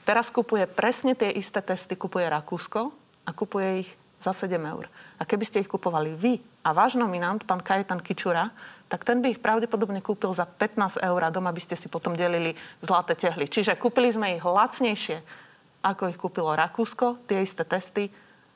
Teraz kupuje presne tie isté testy, kupuje Rakúsko a kupuje ich za 7 eur. A keby ste ich kupovali vy a váš nominant, pán Kajetan Kičura, tak ten by ich pravdepodobne kúpil za 15 eur a doma by ste si potom delili zlaté tehly. Čiže kúpili sme ich lacnejšie, ako ich kúpilo Rakúsko, tie isté testy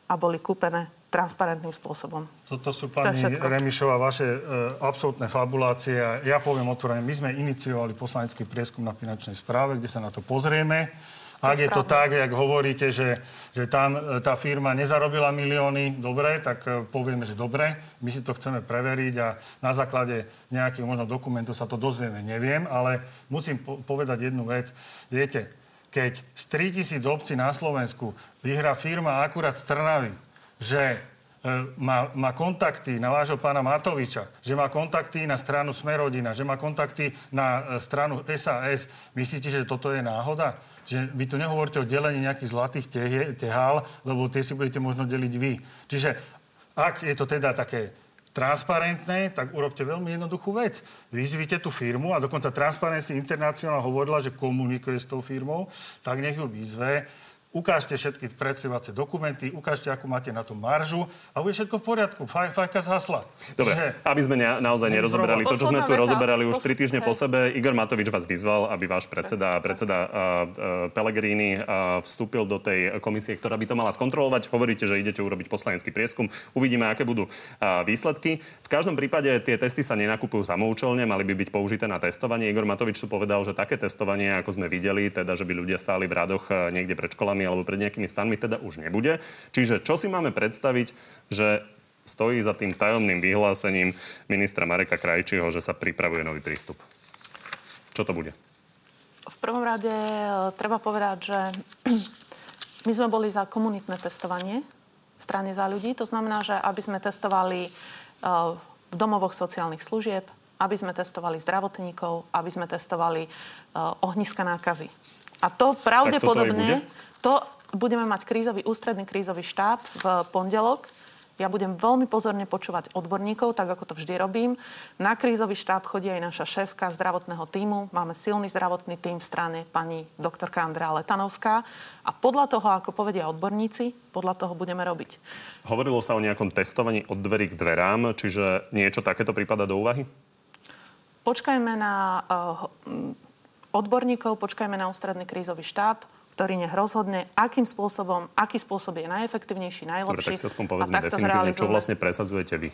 a boli kúpené transparentným spôsobom. Toto sú, pani to Remišová, vaše e, absolútne fabulácie. Ja poviem otvorene, my sme iniciovali poslanecký prieskum na finančnej správe, kde sa na to pozrieme. Ak je to tak, jak hovoríte, že, že tam e, tá firma nezarobila milióny, dobre, tak e, povieme, že dobre. My si to chceme preveriť a na základe nejakých možno dokumentov sa to dozvieme, neviem, ale musím po- povedať jednu vec. Viete, keď z 3000 obcí na Slovensku vyhrá firma akurát z Trnavy, že má, má kontakty na vášho pána Matoviča, že má kontakty na stranu Smerodina, že má kontakty na stranu SAS. Myslíte, že toto je náhoda? že vy tu nehovoríte o delení nejakých zlatých tehál, lebo tie si budete možno deliť vy. Čiže ak je to teda také transparentné, tak urobte veľmi jednoduchú vec. Vyzvite tú firmu a dokonca Transparency International hovorila, že komunikuje s tou firmou, tak nech ju vyzve ukážte všetky predsedovacie dokumenty, ukážte, ako máte na to maržu a bude všetko v poriadku. Faj, fajka zhasla. Dobre, Čiže... aby sme ne, naozaj nerozoberali to, čo sme tu rozoberali už tri týždne po sebe. Igor Matovič vás vyzval, aby váš predseda, predseda uh, uh, Pellegrini uh, vstúpil do tej komisie, ktorá by to mala skontrolovať. Hovoríte, že idete urobiť poslanecký prieskum. Uvidíme, aké budú uh, výsledky. V každom prípade tie testy sa nenakupujú samoučelne, mali by byť použité na testovanie. Igor Matovič tu povedal, že také testovanie, ako sme videli, teda, že by ľudia stáli v radoch niekde pred školami, školami alebo pred nejakými stanmi teda už nebude. Čiže čo si máme predstaviť, že stojí za tým tajomným vyhlásením ministra Mareka Krajčího, že sa pripravuje nový prístup? Čo to bude? v prvom rade e, treba povedať, že my sme boli za komunitné testovanie v strane za ľudí. To znamená, že aby sme testovali e, v domovoch sociálnych služieb, aby sme testovali zdravotníkov, aby sme testovali ohniska nákazy. A to pravdepodobne, to budeme mať krízový, ústredný krízový štáb v pondelok ja budem veľmi pozorne počúvať odborníkov, tak ako to vždy robím. Na krízový štáb chodí aj naša šéfka zdravotného týmu. Máme silný zdravotný tým v strane pani doktorka Andrea Letanovská. A podľa toho, ako povedia odborníci, podľa toho budeme robiť. Hovorilo sa o nejakom testovaní od dverí k dverám, čiže niečo takéto prípada do úvahy? Počkajme na uh, odborníkov, počkajme na ústredný krízový štáb ktorý nech rozhodne, akým spôsobom, aký spôsob je najefektívnejší, najlepší. Dobre, tak si aspoň povedzme definitívne, čo vlastne presadzujete vy.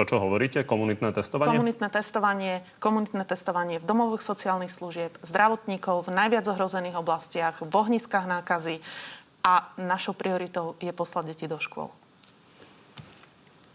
To, čo hovoríte, komunitné testovanie? Komunitné testovanie, komunitné testovanie v domových sociálnych služieb, zdravotníkov v najviac ohrozených oblastiach, v ohniskách nákazy a našou prioritou je poslať deti do škôl.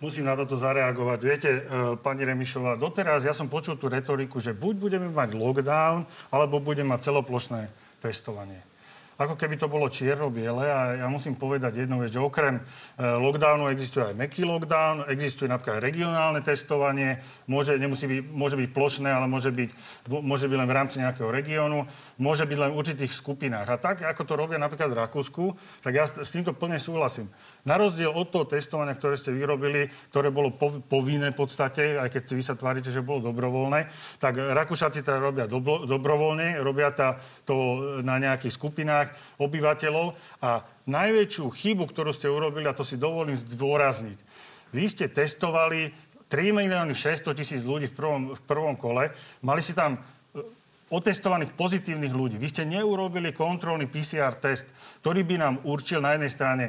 Musím na toto zareagovať. Viete, e, pani Remišová, doteraz ja som počul tú retoriku, že buď budeme mať lockdown, alebo budeme mať celoplošné testovanie ako keby to bolo čierno-biele a ja musím povedať jednu vec, že okrem e, lockdownu existuje aj meký lockdown, existuje napríklad regionálne testovanie, môže, nemusí byť, môže byť plošné, ale môže byť, môže byť len v rámci nejakého regiónu, môže byť len v určitých skupinách. A tak, ako to robia napríklad v Rakúsku, tak ja s týmto plne súhlasím. Na rozdiel od toho testovania, ktoré ste vyrobili, ktoré bolo povinné v podstate, aj keď vy sa tvárite, že bolo dobrovoľné, tak Rakúšaci to robia dobro, dobrovoľne, robia to na nejakých skupinách, skupinách obyvateľov a najväčšiu chybu, ktorú ste urobili, a to si dovolím zdôrazniť, vy ste testovali 3 milióny 600 tisíc ľudí v prvom, v prvom kole, mali si tam e, otestovaných pozitívnych ľudí. Vy ste neurobili kontrolný PCR test, ktorý by nám určil na jednej strane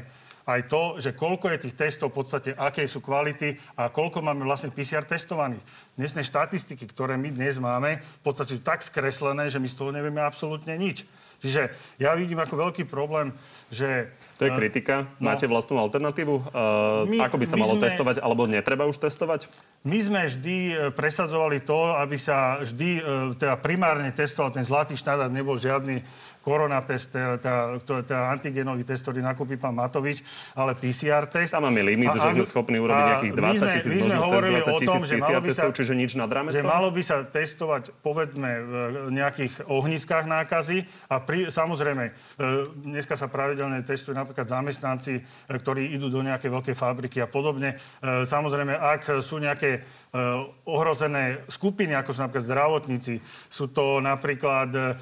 aj to, že koľko je tých testov v podstate, aké sú kvality a koľko máme vlastne PCR testovaných. Dnesné štatistiky, ktoré my dnes máme, v podstate sú tak skreslené, že my z toho nevieme absolútne nič. Čiže ja vidím ako veľký problém, že... To je eh, kritika. No, Máte vlastnú alternatívu? Uh, my, ako by sa malo sme, testovať, alebo netreba už testovať? My sme vždy eh, presadzovali to, aby sa vždy teda primárne testoval ten zlatý štandard, nebol žiadny koronatest, teda, teda, teda antigenový test, ktorý nakúpi pán Matovič, ale PCR test. Tam máme limit, a, že sme schopní urobiť nejakých 20 tisíc, možno cez 20 tisíc PCR testov, čiže nič nad rámec Že malo by sa testovať, povedzme, v nejakých ohniskách nákazy a pri, samozrejme, e, dneska sa pravidelne testujú napríklad zamestnanci, e, ktorí idú do nejakej veľkej fabriky a podobne. E, samozrejme, ak sú nejaké ohrozené skupiny, ako sú napríklad zdravotníci, sú to napríklad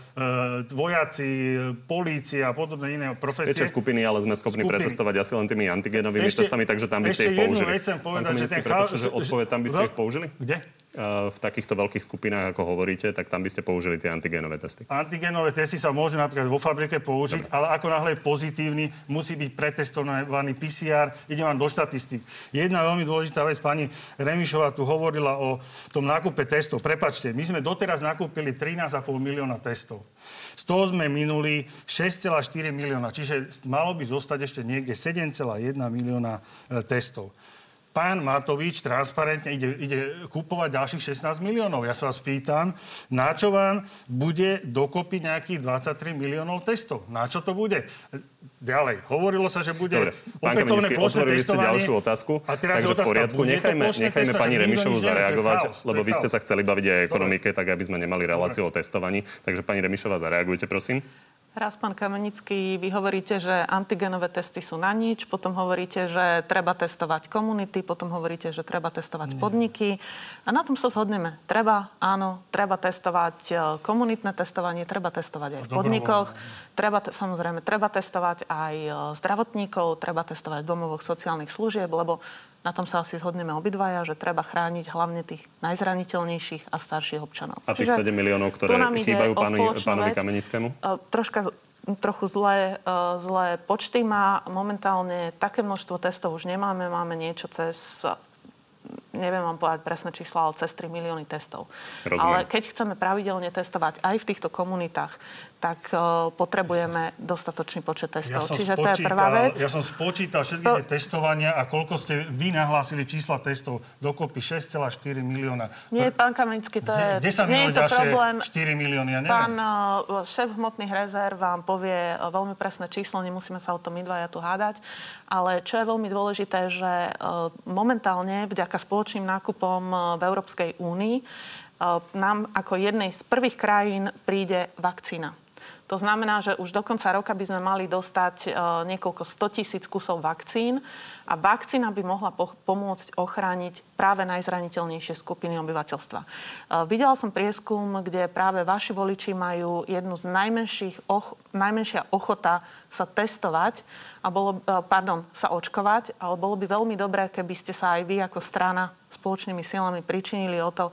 vojaci, polícia a podobné iné profesie. Viete skupiny, ale sme schopní skupiny. pretestovať asi len tými antigenovými ešte, testami, takže tam by ste ich použili. Ešte jednu vec povedať, že ten chaos... Odpoveď, tam by ste ich použili? Kde? V takýchto veľkých skupinách, ako hovoríte, tak tam by ste použili tie antigenové testy. Antigenové testy sa môžu napríklad vo fabrike použiť, Dobre. ale ako náhle je pozitívny, musí byť pretestovaný PCR. Ide vám do štatistik. Jedna veľmi dôležitá vec, pani Remišová tu hovorila o tom nákupe testov. Prepačte, my sme doteraz nakúpili 13,5 milióna testov. Z toho sme minuli 6,4 milióna, čiže malo by zostať ešte niekde 7,1 milióna e, testov pán Matovič transparentne ide, ide kúpovať ďalších 16 miliónov. Ja sa vás pýtam, na čo vám bude dokopy nejakých 23 miliónov testov? Na čo to bude? Ďalej. Hovorilo sa, že bude Dobre, opätovné plošné testovanie. ďalšiu otázku, a teraz takže otázka, v poriadku. Nechajme, nechajme pani Remišovu zareagovať, chaos, lebo vy ste sa chceli baviť aj o ekonomike, tak aby sme nemali reláciu Dobre. o testovaní. Takže pani Remišová, zareagujte, prosím. Raz, pán Kamenický, vy hovoríte, že antigenové testy sú na nič, potom hovoríte, že treba testovať komunity, potom hovoríte, že treba testovať Nie. podniky. A na tom sa zhodneme. Treba, áno, treba testovať e, komunitné testovanie, treba testovať aj v podnikoch. Treba, samozrejme, treba testovať aj e, zdravotníkov, treba testovať domovoch sociálnych služieb, lebo na tom sa asi zhodneme obidvaja, že treba chrániť hlavne tých najzraniteľnejších a starších občanov. A tých Čiže 7 miliónov, ktoré chýbajú pánu, pánovi Kamenickému? Uh, troška trochu zlé, uh, zlé počty má. Momentálne také množstvo testov už nemáme. Máme niečo cez neviem vám povedať presné čísla, ale cez 3 milióny testov. Rozumiem. Ale keď chceme pravidelne testovať aj v týchto komunitách, tak uh, potrebujeme dostatočný počet testov. Ja Čiže spočítal, to je prvá vec. Ja som spočítal všetky To- testovania a koľko ste vy nahlásili čísla testov. Dokopy 6,4 milióna. Nie, pán Kamenický, to je... Kde sa nie je to problém. 4 milióny? Ja neviem. Pán uh, šéf hmotných rezerv vám povie uh, veľmi presné číslo, nemusíme sa o tom my dvaja tu hádať, ale čo je veľmi dôležité, že uh, momentálne vďaka spoločným nákupom v Európskej únii nám ako jednej z prvých krajín príde vakcína. To znamená, že už do konca roka by sme mali dostať e, niekoľko 100 tisíc kusov vakcín a vakcína by mohla po- pomôcť ochrániť práve najzraniteľnejšie skupiny obyvateľstva. E, videla som prieskum, kde práve vaši voliči majú jednu z najmenších, och, najmenšia ochota sa testovať a bolo, e, pardon, sa očkovať, ale bolo by veľmi dobré, keby ste sa aj vy ako strana spoločnými silami pričinili o to,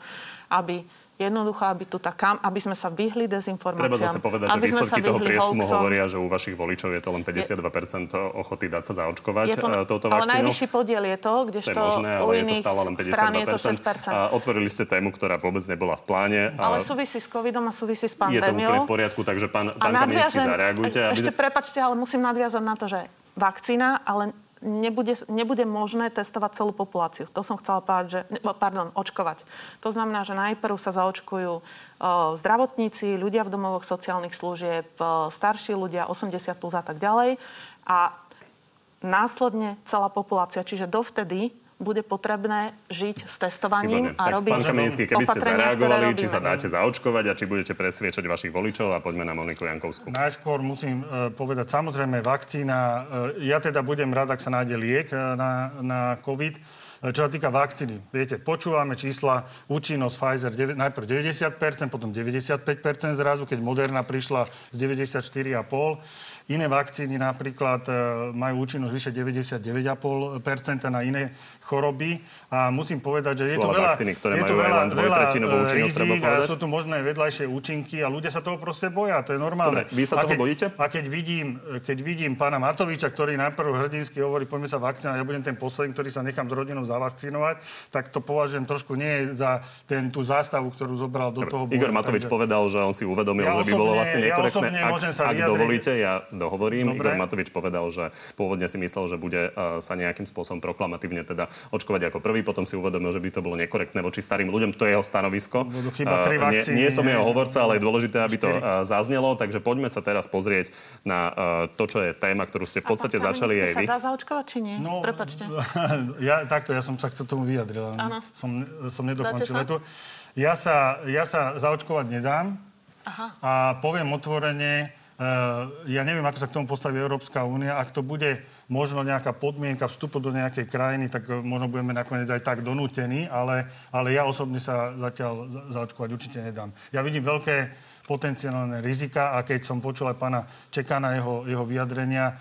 aby Jednoducho, aby, tu tá kam, aby sme sa vyhli dezinformáciám. Treba zase povedať, že výsledky toho prieskumu hoaxom. hovoria, že u vašich voličov je to len 52% ochoty dať sa zaočkovať to, e, touto ale vakcínou. najvyšší podiel je to, To kdežto je možné, u ale je to stále len strán je to 52%. 6%. A otvorili ste tému, ktorá vôbec nebola v pláne. Ale A súvisí s covidom a súvisí s je to úplne pandémiou. v poriadku, takže pán, pán nadviažem- zareagujte. aby- Ešte prepačte, ale musím nadviazať na to, že vakcína, ale nebude, nebude možné testovať celú populáciu. To som chcela povedať, že, pardon, očkovať. To znamená, že najprv sa zaočkujú o, zdravotníci, ľudia v domovoch sociálnych služieb, o, starší ľudia, 80 plus a tak ďalej. A následne celá populácia. Čiže dovtedy bude potrebné žiť s testovaním Výborne. a Tak, robiť pán Kamenický, keby ste zareagovali, či sa dáte zaočkovať a či budete presviečať vašich voličov a poďme na Moniku Jankovskú. Najskôr musím e, povedať, samozrejme, vakcína, e, ja teda budem rád, ak sa nájde liek e, na, na COVID. Čo sa týka vakcíny, viete, počúvame čísla, účinnosť Pfizer dev- najprv 90%, potom 95% zrazu, keď Moderna prišla z 94,5%. Iné vakcíny napríklad e, majú účinnosť vyše 99,5% na iné choroby. A musím povedať, že je tu veľa, vakcíny, ktoré je tu veľa, veľa e, rizík a sú tu možné vedľajšie účinky a ľudia sa toho proste boja. To je normálne. Dobre, vy sa a toho keď, bojíte? A keď vidím, keď vidím pána Matoviča, ktorý najprv hrdinsky hovorí, poďme sa vakcinovať, ja budem ten posledný, ktorý sa nechám s rodinou zavakcinovať, tak to považujem trošku nie za ten, tú zástavu, ktorú zobral do toho boja. Igor Matovič Takže- povedal, že on si uvedomil, Ja že by bolo vlastne ja nekorektné. osobne môžem sa ak, ak vyjadriť. dovolíte, ja dohovorím. Dobre. Igor Matovič povedal, že pôvodne si myslel, že bude uh, sa nejakým spôsobom proklamatívne teda očkovať ako prvý, potom si uvedomil, že by to bolo nekorektné voči starým ľuďom. To je jeho stanovisko. Budú chýbať tri Uh, nie, vakcíny, nie som jeho hovorca, ale je dôležité, aby to Štyri. uh, zaznelo. Takže poďme sa teraz pozrieť na to, čo je téma, ktorú ste v podstate A pán začali aj vy. sa dá zaočkovať, či nie? No, Prepačte. ja, takto, ja som sa k tomu vyjadril. ale Áno. Som, som nedokončil vetu. Ja sa, ja sa zaočkovať nedám Aha. a poviem otvorene, ja neviem, ako sa k tomu postaví Európska únia. Ak to bude možno nejaká podmienka vstupu do nejakej krajiny, tak uh, možno budeme nakoniec aj tak donútení, ale, ale ja osobne sa zatiaľ za- zaočkovať určite nedám. Ja vidím veľké potenciálne rizika a keď som počul aj pána Čekana, jeho, jeho vyjadrenia,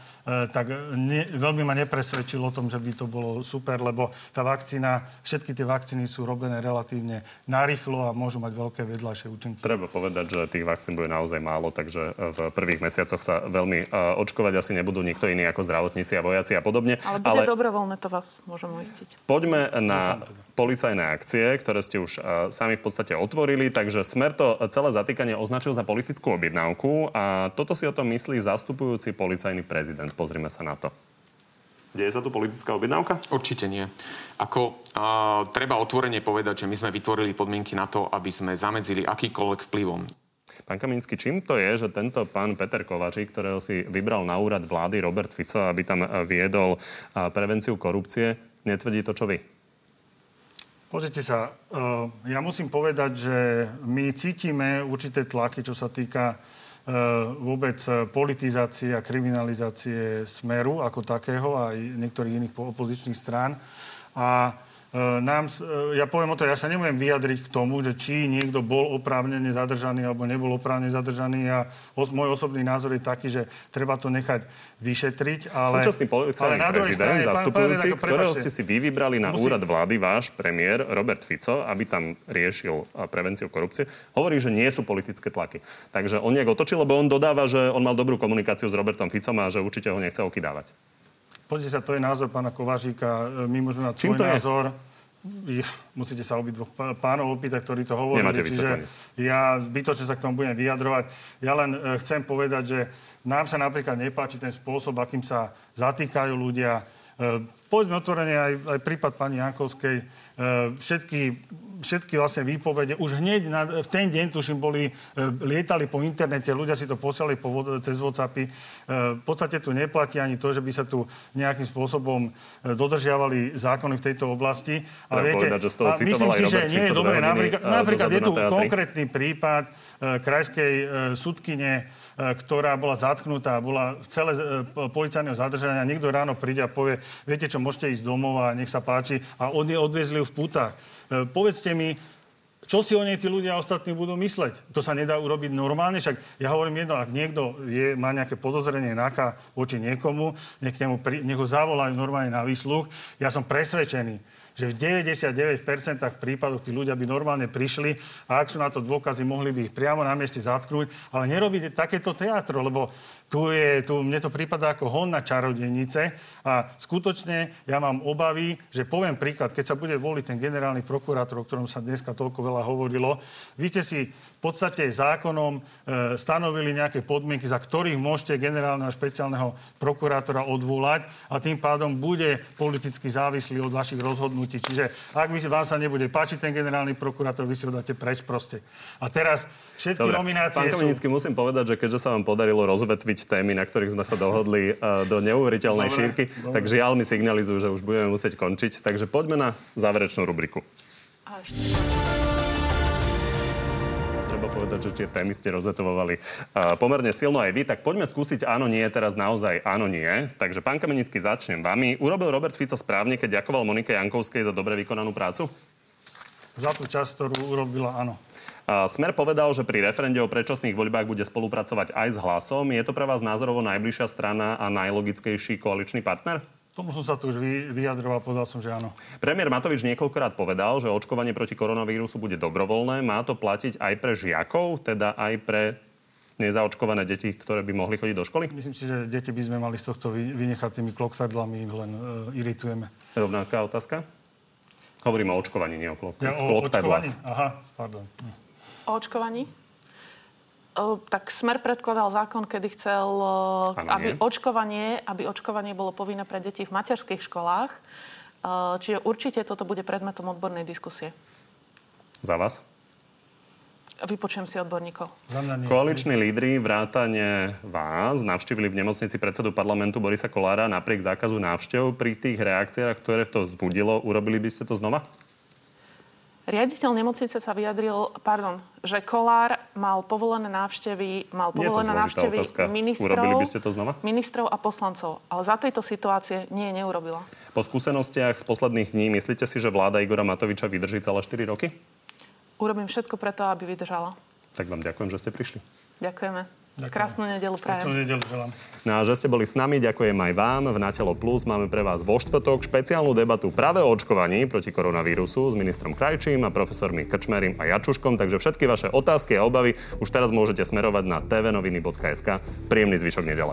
tak ne, veľmi ma nepresvedčil o tom, že by to bolo super, lebo tá vakcína, všetky tie vakcíny sú robené relatívne narýchlo a môžu mať veľké vedľajšie účinky. Treba povedať, že tých vakcín bude naozaj málo, takže v prvých mesiacoch sa veľmi uh, očkovať asi nebudú nikto iný ako zdravotníci a vojaci a podobne. Ale bude dobrovoľné, to vás môžem uistiť. Poďme na policajné akcie, ktoré ste už uh, sami v podstate otvorili. Takže Smer to celé zatýkanie označil za politickú objednávku a toto si o tom myslí zastupujúci policajný prezident. Pozrime sa na to. Deje sa tu politická objednávka? Určite nie. Ako uh, treba otvorene povedať, že my sme vytvorili podmienky na to, aby sme zamedzili akýkoľvek vplyvom Pán Kamínsky, čím to je, že tento pán Peter Kovačík, ktorého si vybral na úrad vlády Robert Fico, aby tam eh, viedol prevenciu korupcie, netvrdí to, čo vy? Pozrite sa, uh, ja musím povedať, že my cítime určité tlaky, čo sa týka vôbec uh, politizácie a kriminalizácie smeru ako takého a aj niektorých iných po- opozičných strán. A nám, s- uh, ja poviem o to, ja sa nemôžem vyjadriť k tomu, že či niekto bol oprávnene zadržaný alebo nebol oprávnene zadržaný. A os, môj osobný názor je taký, že treba to nechať vyšetriť. Ale, Súčasný policajný prezident, pán- zastupujúci, pán Renako, ktorého ste si vy vybrali na Musím- úrad vlády, váš premiér Robert Fico, aby tam riešil eh, prevenciu korupcie, hovorí, že nie sú politické tlaky. Takže on nejak otočil, lebo on dodáva, že on mal dobrú komunikáciu s Robertom Ficom a že určite ho nechce okydávať. Pozrite sa, to je názor pána Kovažíka. My môžeme mať svoj to je? názor. musíte sa obidvoch pánov opýtať, ktorí to hovorili. Nemáte Čiže ja zbytočne sa k tomu budem vyjadrovať. Ja len e, chcem povedať, že nám sa napríklad nepáči ten spôsob, akým sa zatýkajú ľudia. E, povedzme otvorene aj, aj prípad pani Jankovskej. Všetky všetky vlastne výpovede už hneď na, v ten deň, tuším, boli, e, lietali po internete, ľudia si to posielali po, cez WhatsAppy. E, v podstate tu neplatí ani to, že by sa tu nejakým spôsobom e, dodržiavali zákony v tejto oblasti. Ale viete, povedať, že z toho myslím si, že nie je dobré. Napríklad, napríklad je tu konkrétny prípad krajskej sudkine, ktorá bola zatknutá, bola celé policajného zadržania. Niekto ráno príde a povie, viete čo, môžete ísť domov a nech sa páči. A oni odviezli ju v putách. Povedzte mi, čo si o nej tí ľudia ostatní budú mysleť? To sa nedá urobiť normálne, však ja hovorím jedno, ak niekto je, má nejaké podozrenie náka voči niekomu, nech, nemu, nech ho zavolajú normálne na výsluch. Ja som presvedčený, že v 99% prípadov tí ľudia by normálne prišli a ak sú na to dôkazy, mohli by ich priamo na mieste zatknúť, ale nerobiť takéto teatro, lebo tu je, tu, mne to prípada ako hon na čarodejnice a skutočne ja mám obavy, že poviem príklad, keď sa bude voliť ten generálny prokurátor, o ktorom sa dneska toľko veľa hovorilo, vy ste si v podstate zákonom e, stanovili nejaké podmienky, za ktorých môžete generálneho špeciálneho prokurátora odvolať a tým pádom bude politicky závislý od vašich rozhodnutí. Čiže ak vám sa nebude páčiť ten generálny prokurátor, vy si ho dáte preč proste. A teraz všetky Dobre. nominácie Pán Kominický, sú... musím povedať, že keďže sa vám podarilo rozvetviť témy, na ktorých sme sa dohodli uh, do neuveriteľnej dobre, šírky, dobre. tak žiaľ mi signalizujú, že už budeme musieť končiť. Takže poďme na záverečnú rubriku. A ešte povedať, že tie témy ste rozetovali uh, pomerne silno aj vy, tak poďme skúsiť áno, nie, teraz naozaj áno, nie. Takže pán Kamenický, začnem vami. Urobil Robert Fico správne, keď ďakoval Monike Jankovskej za dobre vykonanú prácu? Za tú časť, ktorú urobila, áno. Smer povedal, že pri referende o predčasných voľbách bude spolupracovať aj s hlasom. Je to pre vás názorovo najbližšia strana a najlogickejší koaličný partner? Tomu som sa tu už vyjadroval, povedal som, že áno. Premiér Matovič niekoľkokrát povedal, že očkovanie proti koronavírusu bude dobrovoľné. Má to platiť aj pre žiakov, teda aj pre nezaočkované deti, ktoré by mohli chodiť do školy? Myslím si, že deti by sme mali z tohto vynechať tými kloktadlami, len uh, iritujeme. Rovnaká otázka? Hovorím o očkovaní, nie o klok- ja, o očkovaní? Aha, pardon. O očkovaní? Tak Smer predkladal zákon, kedy chcel, aby očkovanie, aby očkovanie bolo povinné pre deti v materských školách. Čiže určite toto bude predmetom odbornej diskusie. Za vás? Vypočujem si odborníkov. Koaliční lídry vrátane vás navštívili v nemocnici predsedu parlamentu Borisa Kolára napriek zákazu návštev. Pri tých reakciách, ktoré to vzbudilo, urobili by ste to znova? Riaditeľ nemocnice sa vyjadril, pardon, že Kolár mal povolené návštevy, mal povolené návštevy ministrov, by ste to znova? ministrov a poslancov. Ale za tejto situácie nie, neurobila. Po skúsenostiach z posledných dní, myslíte si, že vláda Igora Matoviča vydrží celé 4 roky? Urobím všetko preto, aby vydržala. Tak vám ďakujem, že ste prišli. Ďakujeme. Ďakujem. Krásnu nedelu prajem. Krásnu nedelu želám. No a že ste boli s nami, ďakujem aj vám. V Natelo Plus máme pre vás vo štvrtok špeciálnu debatu práve o očkovaní proti koronavírusu s ministrom Krajčím a profesormi Krčmerim a Jačuškom. Takže všetky vaše otázky a obavy už teraz môžete smerovať na tvnoviny.sk. Príjemný zvyšok nedele.